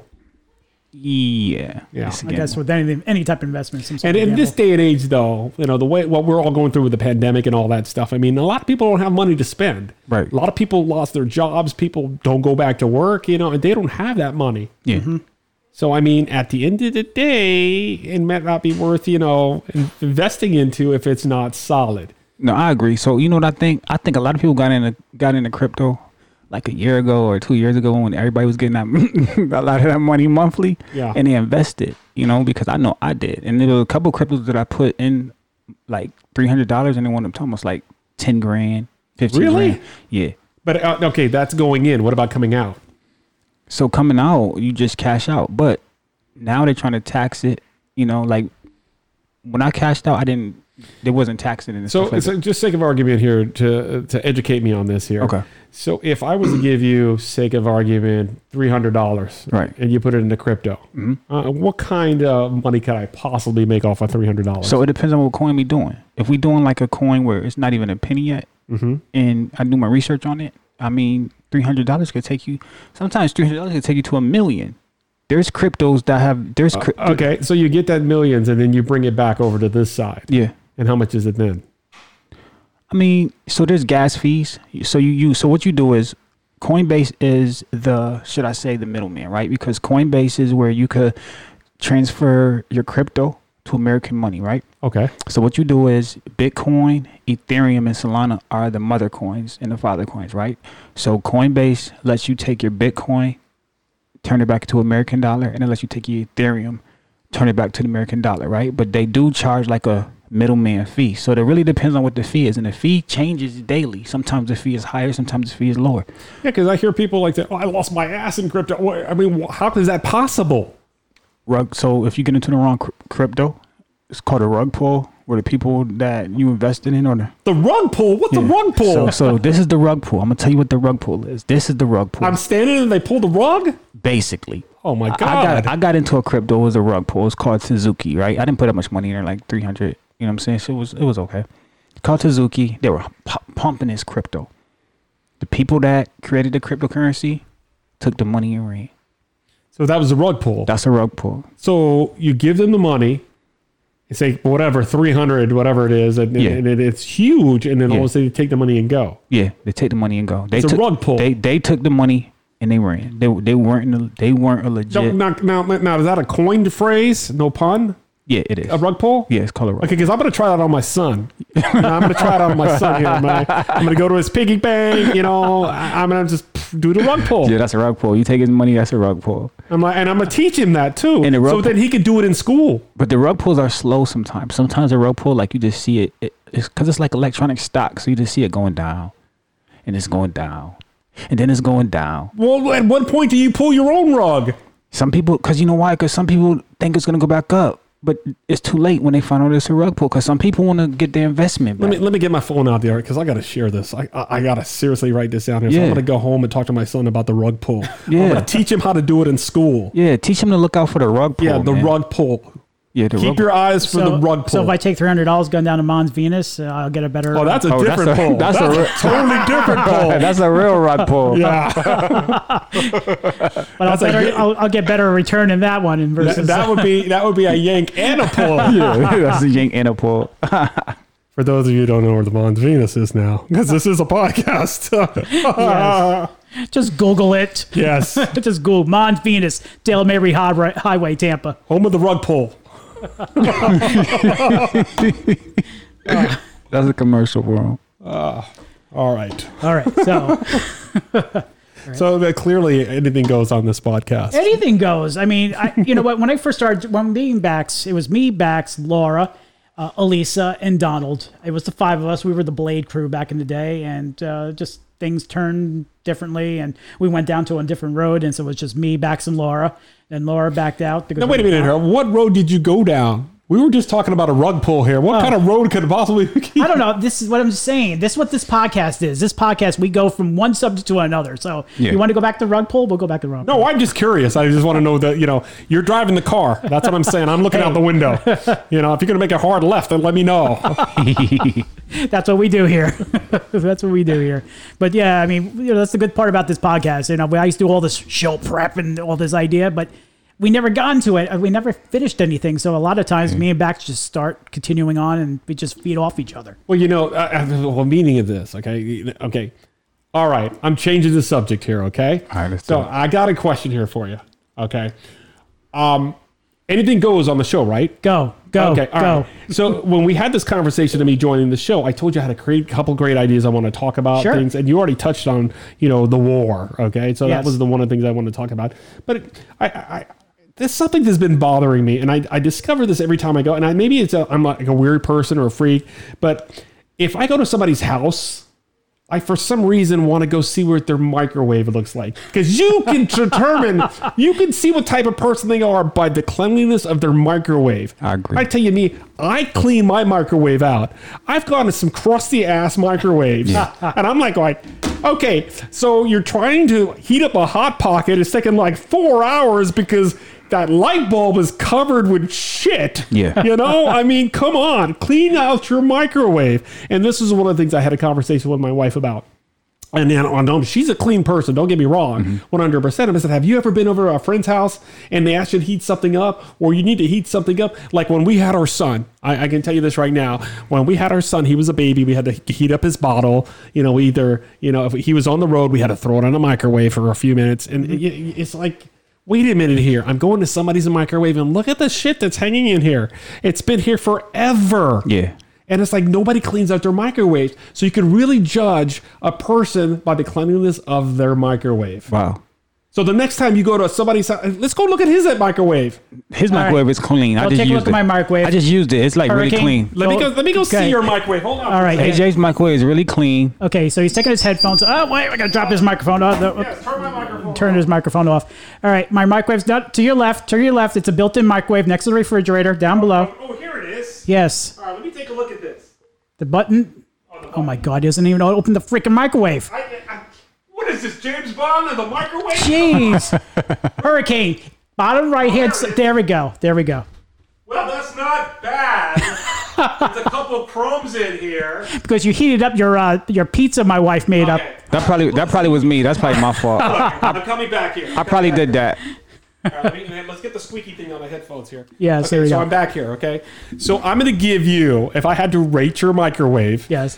Yeah, Yeah. It's a I guess with any any type of investment, some sort And of in this day and age, though, you know the way what we're all going through with the pandemic and all that stuff. I mean, a lot of people don't have money to spend. Right. A lot of people lost their jobs. People don't go back to work. You know, and they don't have that money. yeah. Mm-hmm. So I mean, at the end of the day, it might not be worth you know in- investing into if it's not solid. No, I agree. So you know what I think? I think a lot of people got into got into crypto like a year ago or two years ago when everybody was getting that [laughs] a lot of that money monthly. Yeah. And they invested, you know, because I know I did. And there were a couple cryptos that I put in like three hundred dollars and they went up to almost like ten grand, fifteen Really? grand. Yeah. But uh, okay, that's going in. What about coming out? So coming out, you just cash out. But now they're trying to tax it. You know, like when I cashed out, I didn't. There wasn't taxing and So, so just sake of argument here to to educate me on this here. Okay. So if I was to give you, sake of argument, three hundred dollars, Right. and you put it into crypto, Mhm. uh, what kind of money could I possibly make off of three hundred dollars? So it depends on what coin we doing. If we doing like a coin where it's not even a penny yet, hmm and I do my research on it, I mean, three hundred dollars could take you. Sometimes three hundred dollars could take you to a million. There's cryptos that have. There's cryp- okay, so you get that millions, and then you bring it back over to this side, Yeah, and how much is it then? I mean, so there's gas fees. So you use. So what you do is, Coinbase is the should I say the middleman, right? Because Coinbase is where you could transfer your crypto to American money, right? Okay. So what you do is Bitcoin, Ethereum, and Solana are the mother coins and the father coins, right? So Coinbase lets you take your Bitcoin, turn it back to American dollar, and it lets you take your Ethereum, turn it back to the American dollar, right? But they do charge like a middleman fee. So it really depends on what the fee is, and the fee changes daily. Sometimes the fee is higher, sometimes the fee is lower. Yeah, because I hear people like that. Oh, I lost my ass in crypto. I mean, how is that possible? Rug. So if you get into the wrong crypto, it's called a rug pull, where the people that you invested in or the The rug pull. What's Yeah. the rug pull? So, so this is the rug pull. I'm gonna tell you what the rug pull is. This is the rug pull. I'm standing and they pull the rug. basically. Oh my god! I got I got into a crypto. It was a rug pull. It's called Suzuki, right? I didn't put that much money in there, like 300. You know what I'm saying? So it was it was okay. Called Suzuki. They were pu- pumping this crypto. The people that created the cryptocurrency took the money and ran. so that was a rug pull. That's a rug pull. So you give them the money, and say whatever three hundred, whatever it is, and, Yeah. and it, it's huge, and then all of a sudden you take the money and go. Yeah, they take the money and go. They It's a rug pull. They they took the money and they ran. They they weren't a- they weren't a legit. Now, now, now, now, is that a coined phrase? No pun. yeah, it is. A rug pull. yeah, it's called a rug. Okay, because I'm going to try that on my son. I'm going to try it on my son here. man. I'm going to go to his piggy bank. You know, I'm going to just do the rug pull. Yeah, that's a rug pull. You take his money, that's a rug pull. I'm like, and I'm going to teach him that too, And the rug so that he can do it in school. But the rug pulls are slow sometimes. Sometimes the rug pull, like you just see it, it it's because it's like electronic stock, so you just see it going down, and it's going down, and then it's going down. Well, at what point do you pull your own rug? Some people, because you know why? Because some people think it's gonna go back up, but it's too late when they find out it's a rug pull. Because some people want to get their investment Let me let me get my phone out there because I got to share this. I I, I got to seriously write this down here. So I'm going to go home and talk to my son about the rug pull. I'm Yeah. going to teach him how to do it in school. yeah, teach him to look out for the rug pull. Yeah, the man. rug pull. Yeah, the Keep rug your eyes for So, the rug pull. so if I take three hundred dollars going down to Mons Venus, uh, I'll get a better. oh, that's a Oh, that's different a- pull. that's [laughs] That's, a a, re- [laughs] totally different [laughs] pull. That's a real rug pull. yeah, but I'll, that's better, good- I'll, I'll get better return in that one. In that, versus that would be that would be a yank and a pull. yeah, that's a yank and a pull. For those of you who don't know where the Mons Venus is now, because this is a podcast. Yes. just Google it. yes, just Google Mons Venus, Dale Mabry Highway, Highway, Tampa. home of the rug pull. [laughs] That's a commercial for 'em. All right. All right, so [laughs] So that clearly anything goes on this podcast. anything goes. I mean, I, you know what? When I first started, when being Bax, it was me, Bax, Laura, uh, Elisa, and Donald. It was the five of us. We were the Blade crew back in the day, and uh, just things turned differently, and we went down to a different road, and so it was just me, Bax, and Laura. Then Laura backed out. Now wait a minute here. What road did you go down? We were just talking about a rug pull here. What oh. kind of road could it possibly [laughs] be? I don't know. This is what I'm saying. This is what this podcast is. This podcast, we go from one subject to another. So Yeah. you want to go back to rug pull? We'll go back to rug pull. No, I'm just curious. I just want to know that, you know, you're driving the car. That's what I'm saying. I'm looking out the window. You know, if you're going to make a hard left, then let me know. [laughs] [laughs] That's what we do here. that's what we do here. But yeah, I mean, you know, that's the good part about this podcast. You know, I used to do all this show prep and all this idea, but we never got into it. We never finished anything. So a lot of times, me and Bax just start continuing on, and we just feed off each other. Well, you know, uh, uh, the whole meaning of this, okay? Okay. All right. I'm changing the subject here, okay? All right, let's So. I got a question here for you, okay? Um, anything goes on the show, right? Go, go, Okay, all go. right. So when we had this conversation of me joining the show, I told you I had a great couple great ideas I want to talk about Sure. things, and you already touched on you know the war. Okay, so that was the one of the things I wanted to talk about. But it, I, I, there's something that's been bothering me, and I, I discover this every time I go. And I, maybe it's a, I'm like a weird person or a freak, but if I go to somebody's house. I, for some reason, want to go see what their microwave looks like because you can [laughs] determine, you can see what type of person they are by the cleanliness of their microwave. I agree. I tell you, me, I clean my microwave out. I've gone to some crusty ass microwaves, [laughs] and I'm like, like, okay, so you're trying to heat up a hot pocket. It's taking like four hours because that light bulb is covered with shit. Yeah. you know, I mean, come on, clean out your microwave. And this is one of the things I had a conversation with my wife about. And then I know she's a clean person. Don't get me wrong, mm-hmm. one hundred percent. I said, "Have you ever been over to a friend's house and they asked you to heat something up, or you need to heat something up?" Like when we had our son, I, I can tell you this right now. When we had our son, he was a baby. We had to heat up his bottle. You know, either you know if he was on the road, we had to throw it in a microwave for a few minutes, and it- it's like. Wait a minute here. I'm going to somebody's microwave and look at the shit that's hanging in here. It's been here forever. Yeah. And it's like nobody cleans out their microwaves. So you can really judge a person by the cleanliness of their microwave. Wow. So the next time you go to somebody's let's go look at his uh, microwave. His All right. microwave is clean. I Well, just take a used look it. at my microwave. I just used it. It's like Hurricane? really clean. Let me go. Let me go Okay. see your microwave. Hold on. All right. AJ's microwave is really clean. Okay, so he's taking his headphones. Oh wait, I gotta drop his microphone off. The- Yes, turn my microphone. turn his microphone off. All right, my microwave's not to your left. To your left, it's a built-in microwave next to the refrigerator down below. Oh, oh here it is. Yes, All right, let me take a look at this. the button. Oh, oh my God, he doesn't even know how to open the freaking microwave. I, I, what is this, James Bond of the microwave? Jeez, [laughs] Hurricane, bottom right hand. s- There we go. There we go. Well, that's not bad. There's a couple of crumbs in here. Because you heated up your uh, your pizza. My wife made up. That probably that probably was me. That's probably my [laughs] fault. I'm coming back here. I probably did that. All right, let me- let's get the squeaky thing on the headphones here. Yes, there we so go. I'm back here, okay? So I'm going to give you, if I had to rate your microwave, Yes.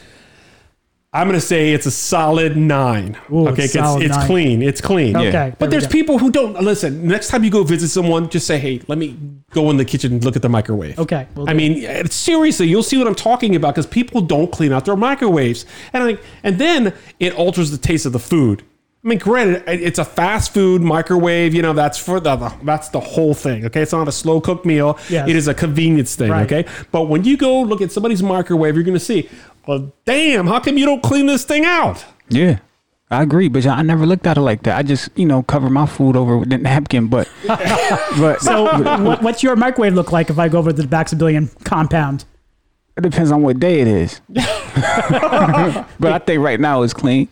I'm going to say it's a solid nine. Ooh, okay, it's 'cause solid it's nine. clean. It's clean. Okay. there But we there's go. people who don't listen. Next time you go visit someone, just say, "Hey, let me go in the kitchen and look at the microwave." Okay, we'll I mean, eh, seriously, you'll see what I'm talking about because people don't clean out their microwaves, and I, and then it alters the taste of the food. I mean, granted, it's a fast food microwave. You know, that's for the, the that's the whole thing. Okay, it's not a slow cooked meal. Yes. It is a convenience thing. Right. Okay, but when you go look at somebody's microwave, you're going to see, well, damn, how come you don't clean this thing out? Yeah. I agree, but I never looked at it like that. I just, you know, cover my food over with a napkin, but [laughs] but So, [laughs] what, what's your microwave look like if I go over to the Baxabillion compound? it depends on what day it is. [laughs] but I think right now it's clean.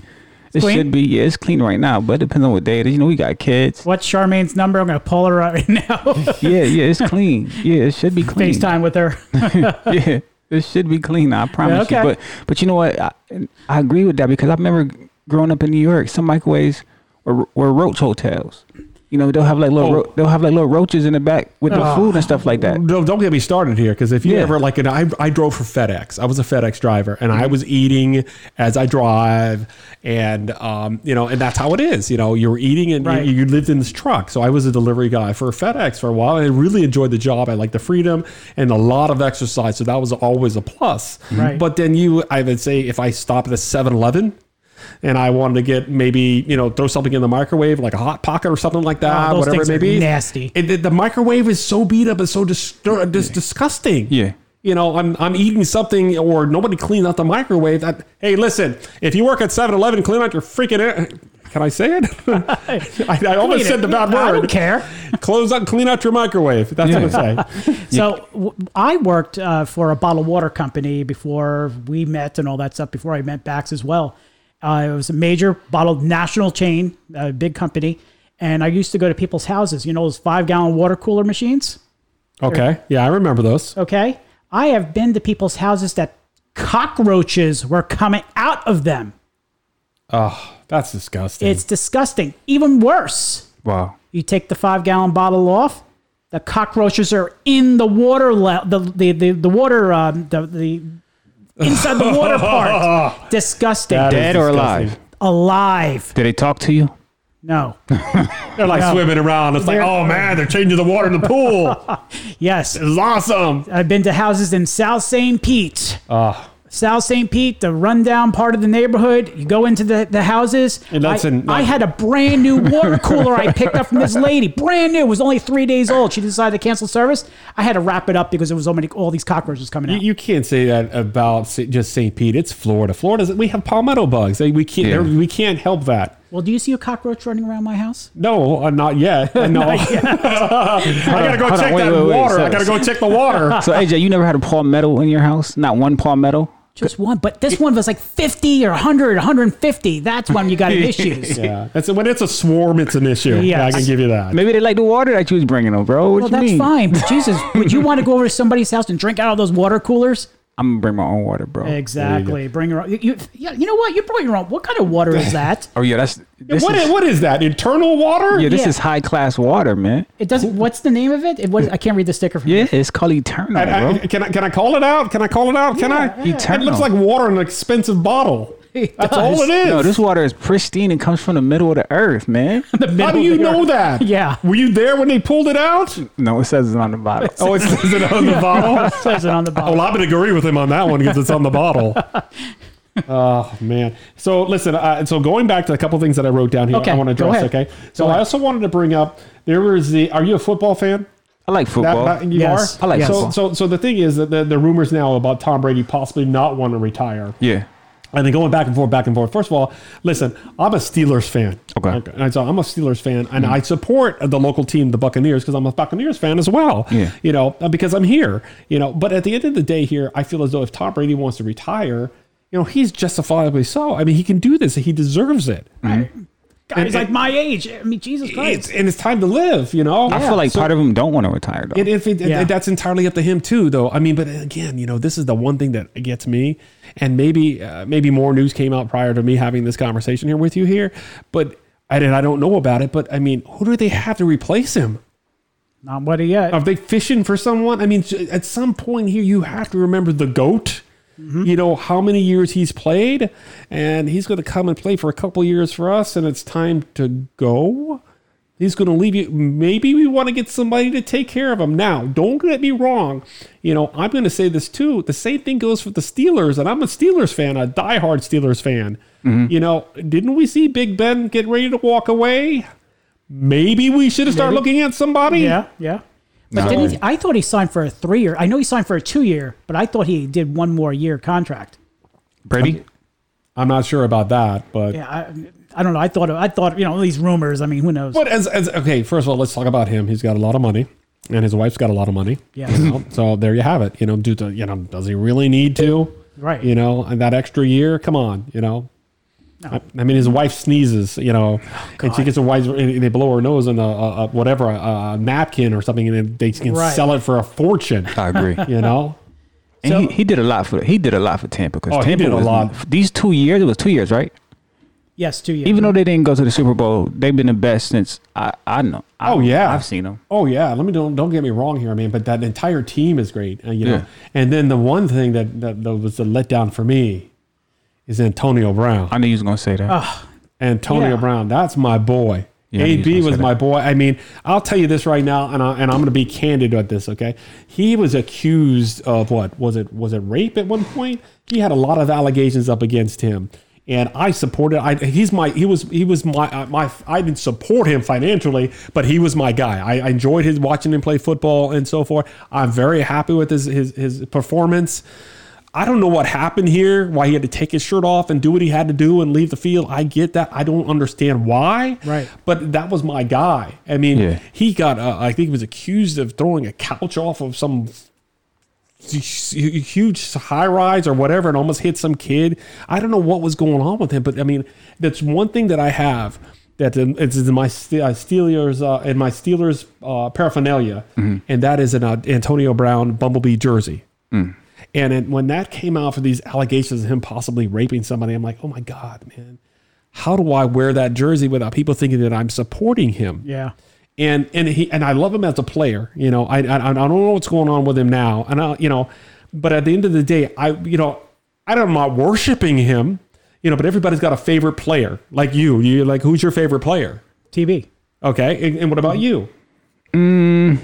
It clean? should be, yeah, it's clean right now, but it depends on what day it is. You know, we got kids. What's Charmaine's number? I'm gonna pull her out right now. Yeah, yeah, it's clean. Yeah, it should be clean. FaceTime with her. yeah, it should be clean. I promise okay. you. But but you know what? I, I agree with that because I remember growing up in New York, some microwaves were, were roach hotels. You know, they'll have like little Oh. ro- they'll have like little roaches in the back with the Oh. food and stuff like that. Don't, don't get me started here because if you Yeah. ever like, and I, I drove for FedEx. I was a FedEx driver, and Mm-hmm. I was eating as I drive, and um, you know, and that's how it is. You know, you were eating, and Right. you, you lived in this truck. So I was a delivery guy for FedEx for a while. I really enjoyed the job. I liked the freedom and a lot of exercise. So that was always a plus. Right. But then you, I would say, if I stop at a 7-Eleven. And I wanted to get maybe you know throw something in the microwave like a hot pocket or something like that, Oh, those whatever it may are be. nasty. It, the, the microwave is so beat up and so dis- dis- disgusting. Yeah. You know, I'm, I'm eating something or nobody cleaned out the microwave. That, hey, listen, if you work at 7 Eleven, clean out your freaking. air- Can I say it? [laughs] [laughs] I, I almost said the bad word. I don't care. Close out, clean out your microwave. That's Yeah. what I say. So w- I worked uh, for a bottled water company before we met and all that stuff. Before I met Bax as well, uh, it was a major bottled national chain, a big company, and I used to go to people's houses. You know those five gallon water cooler machines. Okay. Yeah, I remember those. Okay, I have been to people's houses that cockroaches were coming out of them. Oh, that's disgusting. It's disgusting. Even worse, Wow. you take the five gallon bottle off. The cockroaches are in the water, le- the, the, the, the water, um, the, the inside the water part. [laughs] Disgusting. That is Dead or disgusting. alive? Alive. Did they talk to you? No. [laughs] They're like No. swimming around. It's like, They're- oh man, they're changing the water in the pool. [laughs] Yes. It's awesome. I've been to houses in South St. Pete. Ah. South St. Pete, the rundown part of the neighborhood. You go into the, the houses. And that's I, in- I had a brand new water cooler I picked up from this lady. Brand new. It was only three days old. She decided to cancel service. I had to wrap it up because there was so many all these cockroaches coming You, out. you can't say that about just St. Pete. It's Florida. Florida, we have palmetto bugs. We can't. Yeah. We can't help that. well, do you see a cockroach running around my house? No, uh, not yet. [laughs] No, [laughs] I gotta go Hold on, check wait, that wait, wait. water. I gotta go check the water. [laughs] So AJ, you never had a palmetto in your house? Not one palmetto? Just one, but this one was like 50 or 100, 150. That's when you got [laughs] issues. yeah, that's when it's a swarm. It's an issue. Yeah, I can give you that. Maybe they like the water that you was bringing them, bro. What Well, you that's mean? fine. But Jesus, would you want to go over to somebody's house and drink out of those water coolers? I'm gonna bring my own water, bro. Exactly. Bring your own. You, you, yeah, you know what? You brought your own. What kind of water is that? [laughs] Oh yeah, that's this What is, is, what is that? Internal water? yeah, this Yeah. is high class water, man. It doesn't. What's the name of it? it what, I can't read the sticker from Yeah, it's called Eternal, I- I- uh, bro. can I can I call it out? Can I call it out? Can I? It Eternal. looks like water in an expensive bottle. It [laughs] That's all it is. No, this water is pristine and comes from the middle of the earth, man. [laughs] The How middle do of you the know earth. that? [laughs] Yeah. Were you there when they pulled it out? no, it says it on the bottle. Oh, it says it on the bottle. It says it on the bottle. Well, I would agree with him on that one because it's on the bottle. Oh man! So listen. Uh, so going back to a couple things that I wrote down here, Okay, I want to go address. ahead. Okay. So I also wanted to bring up there was the. Are you a football fan? I like That- football. that- you Yes. are. I like Yes. so, football. so so the thing is that the, the rumors now about Tom Brady possibly not want to retire. yeah. And then going back and forth, back and forth. First of all, listen, I'm a Steelers fan. Okay. And so I'm a Steelers fan, and mm-hmm. I support the local team, the Buccaneers, because I'm a Buccaneers fan as well. Yeah. You know, because I'm here. You know, but at the end of the day, here, I feel as though if Tom Brady wants to retire, you know, he's justifiably so. I mean, he can do this. He deserves it. Guys and- like my age. I mean, Jesus It's, Christ. and it's time to live. You know. I feel like So- part of them don't want to retire though. It, if it, Yeah. that's entirely up to him too, though. I mean, but again, you know, this is the one thing that gets me, and maybe uh, maybe more news came out prior to me having this conversation here with you here, but I did I don't know about it. But I mean, who do they have to replace him? Not what yet. Are they fishing for someone? I mean, at some point here, you have to remember the goat. Mm-hmm. You know how many years he's played, and he's going to come and play for a couple years for us, and it's time to go. He's going to leave you. Maybe we want to get somebody to take care of him. Now, don't get me wrong. You know, I'm going to say this too. The same thing goes for the Steelers, and I'm a Steelers fan, a diehard Steelers fan. Mm-hmm. You know, didn't we see Big Ben get ready to walk away? Maybe we should have started looking at somebody. yeah, yeah. But didn't he, I thought he signed for a three year. I know he signed for a two year, but I thought he did one more year contract. Brady. I'm not sure about that, but Yeah, I, I don't know. I thought I thought you know these rumors. I mean, who knows? but as, as okay, first of all, let's talk about him. He's got a lot of money, and his wife's got a lot of money. Yeah. you know? so there you have it. You know, do to, you know, does he really need to? Right. You know, and that extra year, come on. You know, I, I mean, his wife sneezes. You know, and she gets a wise, and they blow her nose in a, a, a whatever a, a napkin or something, and they can Right. sell it for a fortune. I agree. [laughs] You know. And So- he, he did a lot for he did a lot for Tampa because Oh, he Tampa did a was lot. these two years. It was two years, right? yes, two years. Even though they didn't go to the Super Bowl, they've been the best since I I know. I, Oh, yeah. I've seen them. Oh yeah, let me don't don't get me wrong here, I mean, But that entire team is great, uh, you know. Yeah. And then the one thing that, that that was the letdown for me is Antonio Brown. I knew you was gonna say that. Antonio Yeah. Brown, that's my boy. Yeah, I knew you AB was gonna was say my that. boy. I mean, I'll tell you this right now, and I, and I'm going to be candid at this. Okay, he was accused of what was it? Was it rape at one point? He had a lot of allegations up against him, and I supported. I he's my he was he was my uh, my I didn't support him financially, but he was my guy. I, I enjoyed his watching him play football and so forth. I'm very happy with his his, his performance. I don't know what happened here, why he had to take his shirt off and do what he had to do and leave the field. I get that. I don't understand why. Right. But that was my guy. I mean, Yeah. he got, uh, I think he was accused of throwing a couch off of some huge high rise or whatever and almost hit some kid. I don't know what was going on with him, but I mean, that's one thing that I have that in- it's in my uh, Steelers uh, in my Steelers uh, paraphernalia, and that is an uh, Antonio Brown Bumblebee jersey. And it, when that came out for these allegations of him possibly raping somebody, I'm like, oh my god, man, how do I wear that jersey without people thinking that I'm supporting him? yeah. and and he and I love him as a player. You know, I I, I don't know what's going on with him now, and I you know, but at the end of the day, I you know, I don't, I'm not worshiping him. You know, but everybody's got a favorite player, like you. You like who's your favorite player? TB. Okay, and, and what about you? Mm.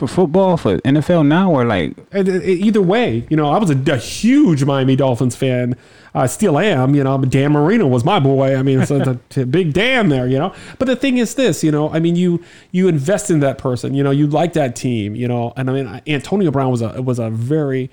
For football, for NFL now, or like uh, either way, you know, I was a, a huge Miami Dolphins fan. I still am. You know, Dan Marino was my boy. I mean, it's a, it's a big Dan there. You know, but the thing is this. You know, I mean, you you invest in that person. You know, you like that team. You know, and I mean, Antonio Brown was a was a very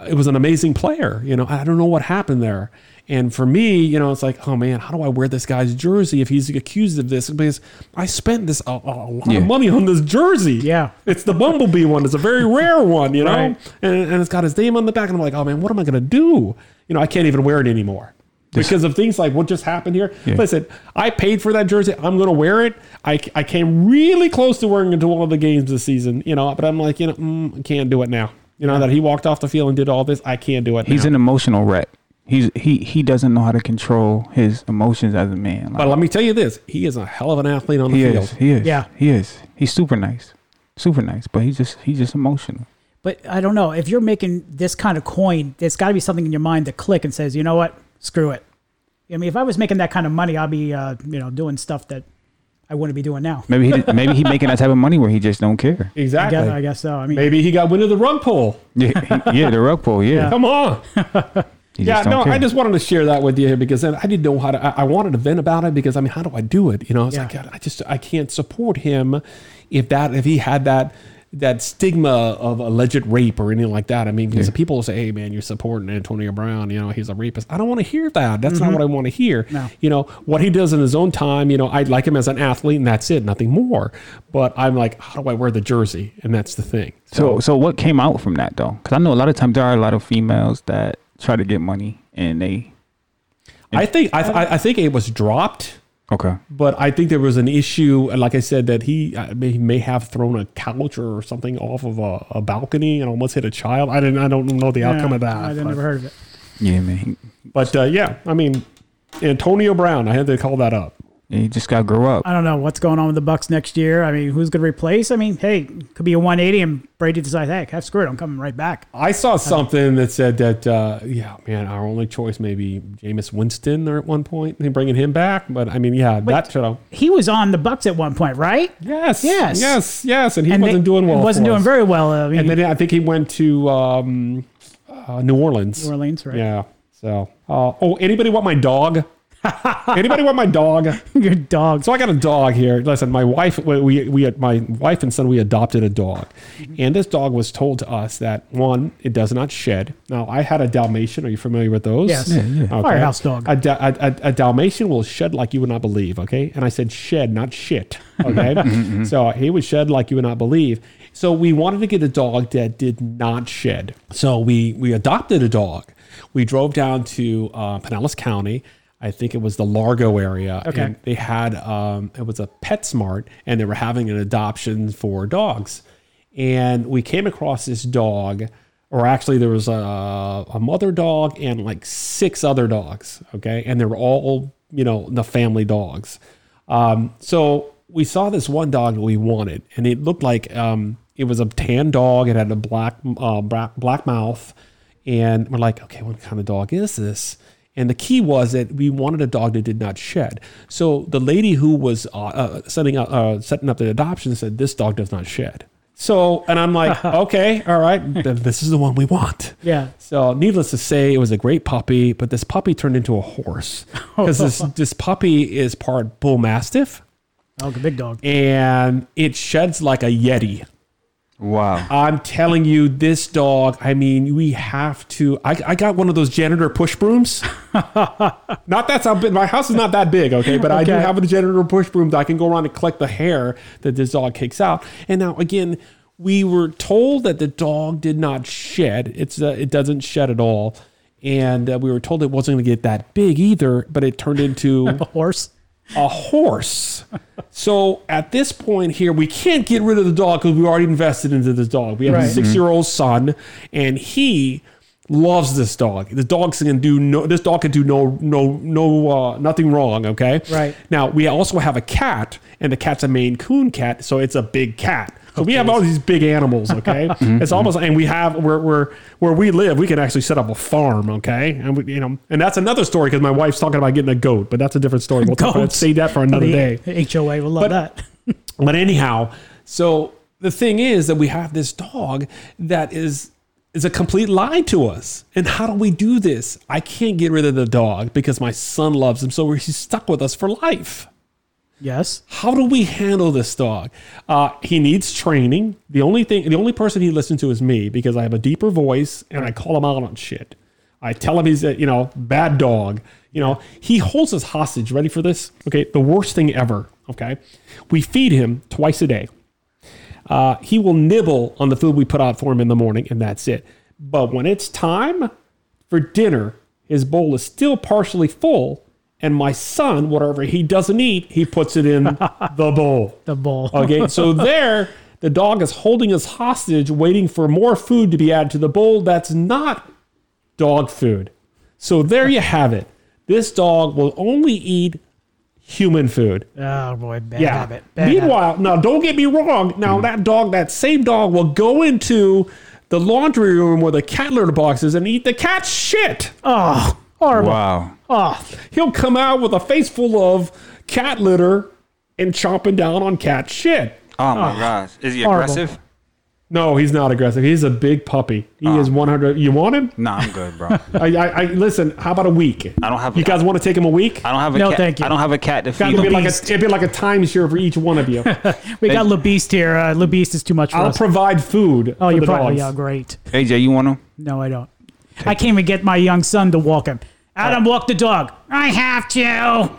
it was an amazing player. You know, I don't know what happened there. And for me, you know, it's like, oh man, how do I wear this guy's jersey if he's accused of this? Because I spent this a, a lot Yeah. of money on this jersey. Yeah. It's the Bumblebee one. It's a very rare one, you know? Right. And, and it's got his name on the back. And I'm like, oh man, what am I going to do? You know, I can't even wear it anymore because of things like what just happened here. Yeah. Listen, I paid for that jersey. I'm going to wear it. I, I came really close to wearing it to one of the games this season, you know, but I'm like, you know, mm, I can't do it now. You know that he walked off the field and did all this. I can't do it. He's now. an emotional wreck. He's he he doesn't know how to control his emotions as a man. Like, But let me tell you this: he is a hell of an athlete on the he field. is. He is. Yeah. He is. He's super nice. Super nice. But he's just he's just emotional. But I don't know if you're making this kind of coin. There's got to be something in your mind that click and says, you know what, screw it. I mean, if I was making that kind of money, I'd be, uh, you know, doing stuff that I wouldn't be doing now. Maybe he [laughs] maybe he making that type of money where he just don't care. I Exactly. guess, I guess so. I mean, Maybe he got wind of the rug pull. Yeah, he- yeah, the rug pull. Yeah, Come on. [laughs] He yeah, no, care. I just wanted to share that with you here because then I didn't know how to. I, I wanted to vent about it because I mean, how do I do it? You know, it's Yeah. like I just I can't support him if that if he had that that stigma of alleged rape or anything like that. I mean, because people will say, "Hey, man, you're supporting Antonio Brown. You know, he's a rapist." I don't want to hear that. That's not what I want to hear. Mm-hmm. No. You know what he does in his own time. You know, I like him as an athlete, and that's it, nothing more. But I'm like, how do I wear the jersey? And that's the thing. So, so what came out from that though? Because I know a lot of times there are a lot of females that try to get money and they. I think I, I I think it was dropped. Okay. but I think there was an issue, and like I said, that he, uh, may, he may have thrown a couch or something off of a, a balcony and almost hit a child. I didn't, I don't know the outcome yeah, of that. I but never heard of it. Yeah, man. But, uh, yeah, I mean, Antonio Brown, I had to call that up. He just got to grow up. I don't know what's going on with the Bucks next year. I mean, who's going to replace? I mean, hey, could be a 180, and Brady decides, hey, heck, screw it, I'm coming right back. I saw something that said that, uh, yeah, man, our only choice may be Jameis Winston there at one point and bringing him back. But I mean, yeah, that should have. He was on the Bucks at one point, right? Yes, Yes. yes, yes, and he And wasn't they- doing well. Wasn't for doing us. very well. I mean, And then I think he went to um, uh, New Orleans. New Orleans, right? Yeah. So, uh, oh, anybody want my dog? Anybody want my dog? [laughs] Your dog. So I got a dog here. Listen, my wife, we, we, we had my wife and son, we adopted a dog, mm-hmm. and this dog was told to us that one, it does not shed. Now I had a Dalmatian. Are you familiar with those? Yes. Yeah, yeah. Okay. Firehouse dog. A, a, a, a Dalmatian will shed like you would not believe. Okay, and I said shed, not shit. [laughs] Okay, mm-hmm, mm-hmm. so he would shed like you would not believe. So we wanted to get a dog that did not shed. So we we adopted a dog. We drove down to uh, Pinellas County. I think it was the Largo area. Okay. And they had um, it was a PetSmart, and they were having an adoption for dogs. And we came across this dog, or actually there was a, a mother dog and like six other dogs. Okay, and they were all you know the family dogs. Um, so we saw this one dog that we wanted, and it looked like um, it was a tan dog. It had a black uh, black, black mouth, and we're like, okay, what kind of dog is this? And the key was that we wanted a dog that did not shed. So the lady who was uh, uh, setting up uh, setting up the adoption said, "This dog does not shed." So, and I'm like, [laughs] okay, all right, this is the one we want. Yeah. So, needless to say, it was a great puppy, but this puppy turned into a horse [laughs] because this this puppy is part bull mastiff Oh, big dog. and it sheds like a yeti. Wow. I'm telling you, this dog. I mean, we have to. I, I got one of those janitor push brooms. [laughs] not that's how big. My house is not that big, okay, but I do have a janitor push broom that I can go around and collect the hair that this dog kicks out. And now again, we were told that the dog did not shed. It's uh, it doesn't shed at all. And uh, we were told it wasn't going to get that big either, but it turned into [laughs] A horse. A horse. so at this point here, we can't get rid of the dog because we already invested into this dog. We have a six year old son, and he loves this dog. The dog can do no. This dog can do no no no uh, nothing wrong. Okay. Right. Now we also have a cat, and the cat's a Maine Coon cat, so it's a big cat. So we have all these big animals, okay? [laughs] Mm-hmm. it's almost, and we have where where where we live, we can actually set up a farm, okay? And we, you know, and that's another story because my wife's talking about getting a goat, but that's a different story. We'll talk about save that for another the day. HOA will love But- that. [laughs] But anyhow, so the thing is that we have this dog that is is a complete lie to us. And how do we do this? I can't get rid of the dog because my son loves him, so he's stuck with us for life. Yes. How do we handle this dog? Uh, he needs training. The only thing, the only person he listens to is me because I have a deeper voice and I call him out on shit. I tell him he's a you know bad dog. You know he holds us hostage. Ready for this? Okay, the worst thing ever. Okay, we feed him twice a day. Uh, he will nibble on the food we put out for him in the morning, and that's it. But when it's time for dinner, his bowl is still partially full, and my son, whatever he doesn't eat, he puts it in [laughs] the bowl. The bowl. Okay, so [laughs] there, the dog is holding us hostage, waiting for more food to be added to the bowl. That's not dog food. So there you have it. This dog will only eat human food. Oh boy, bad Yeah. habit. Bad habit. Meanwhile, now don't get me wrong. Now that dog, that same dog, will go into the laundry room where the cat litter box is and eat the cat's shit. Oh, horrible. Wow. Oh, He'll come out with a face full of cat litter and chomping down on cat shit. Oh my gosh. Is he horrible. aggressive? No, he's not aggressive. He's a big puppy. He is 100. You want him? Nah, I'm good, bro. [laughs] I, I, I listen. How about a week? I don't have. You guys want to take him a week? I don't have a No, cat. thank you. I don't have a cat to feed It'd be like a, Beast. it'd be like a timeshare for each one of you. [laughs] we got LeBeast here. Uh, LeBeast is too much for us. I'll us. provide food. oh, you're probably dogs. yeah, great. AJ, you want him? No, I don't. I can't even get my young son to walk him. Adam, walk the dog. I have to.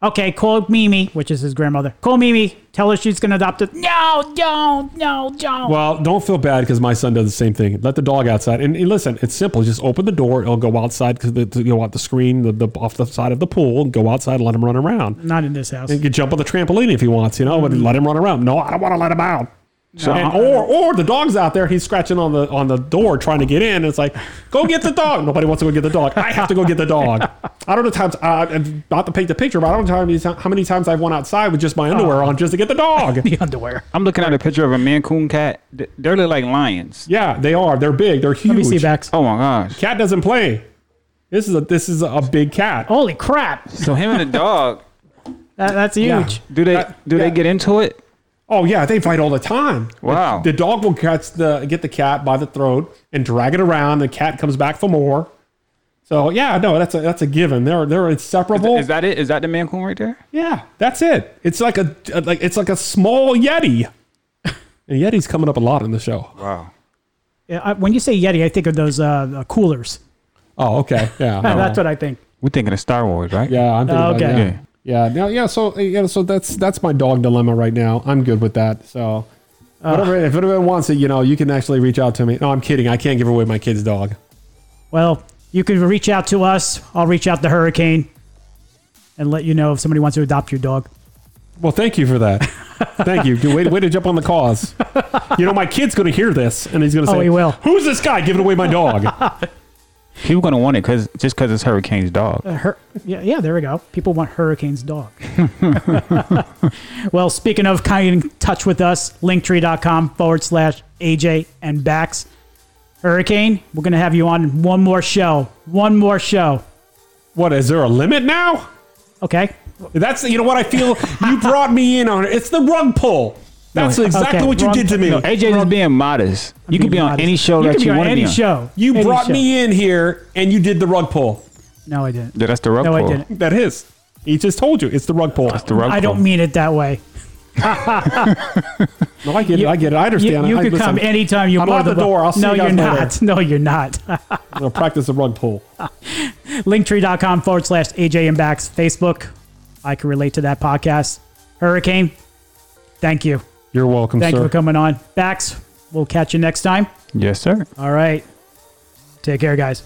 Okay, call Mimi, which is his grandmother. Call Mimi. Tell her she's gonna adopt it. No, don't, no, don't. Well, don't feel bad because my son does the same thing. Let the dog outside, and, and listen, it's simple. Just open the door. It'll go outside because the, to go out the screen, the, the off the side of the pool, and go outside. and Let him run around. Not in this house. You can jump on the trampoline if he wants, you know, but let him run around. No, I don't want to let him out. So And, or or the dog's out there, he's scratching on the on the door trying to get in. It's like, go get the dog. Nobody wants to go get the dog. I have to go get the dog. I don't know times, uh, and not to paint the picture, but I don't know how many, times I've went outside with just my underwear on just to get the dog. [laughs] the underwear. I'm looking at a picture of a Maine Coon cat. They look like lions. yeah, they are. They're big. They're huge. Let me see Bax. Oh my gosh. Cat doesn't play. This is a this is a big cat. Holy crap! So him and the dog. [laughs] That, that's huge. Do they Uh, do yeah. they get into it? Oh yeah, they fight all the time. Wow. The dog will catch the get the cat by the throat and drag it around. The cat comes back for more. So yeah, no, that's a that's a given. They're they're inseparable. Is that it? Is that the Maine Coon right there? yeah, that's it. It's like a like it's like a small yeti. [laughs] And yeti's coming up a lot in the show. Wow. Yeah, I- when you say Yeti, I think of those uh, uh, coolers. Oh, okay, yeah, [laughs] That's what I think. We're thinking of Star Wars, right? yeah. I'm thinking Okay. about, yeah. Yeah. Yeah, no, yeah. So uh, yeah, so that's that's my dog dilemma right now. I'm good with that. So uh, whatever, if anyone wants it, you know, you can actually reach out to me. No, I'm kidding. I can't give away my kid's dog. Well, you can reach out to us. I'll reach out to Hurricane and let you know if somebody wants to adopt your dog. Well, thank you for that. [laughs] thank you. Way, way to jump on the cause. [laughs] You know, my kid's going to hear this and he's going to oh, say, Oh, he will. Who's this guy giving away my dog? [laughs] People gonna want it because just because it's Hurricane's dog. Uh, Hur- yeah, yeah, there we go. People want Hurricane's dog. [laughs] [laughs] well, speaking of kind in touch with us, linktree.com forward slash AJ and Bax. Hurricane, we're going to have you on one more show. One more show. what, is there a limit now? Okay. That's, you know what I feel? You brought me in on it. It's the rug pull. That's No, exactly okay, what you rug- did to me. No, AJ is being modest. You could being be on modest. any show You that you want to any be on. show. You Any brought show. me in here and you did the rug pull. No, I didn't. Yeah, that's the rug pull. No, I didn't. That is. He just told you. It's the rug pull. That's the rug I pull. don't mean it that way. [laughs] No, I get it. I get it. I understand. you I, could listen, come anytime you I'm want. out the door. I'll see no, you guys you're later. not. [laughs] No, you're not. I'm going to practice the rug pull. [laughs] linktree.com forward slash AJ and Bax Facebook. I can relate to that podcast. Hurricane, thank you. You're welcome, Thank sir. you for coming on. Bax, we'll catch you next time. Yes, sir. All right. Take care, guys.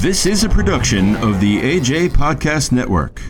This is a production of the AJ Podcast Network.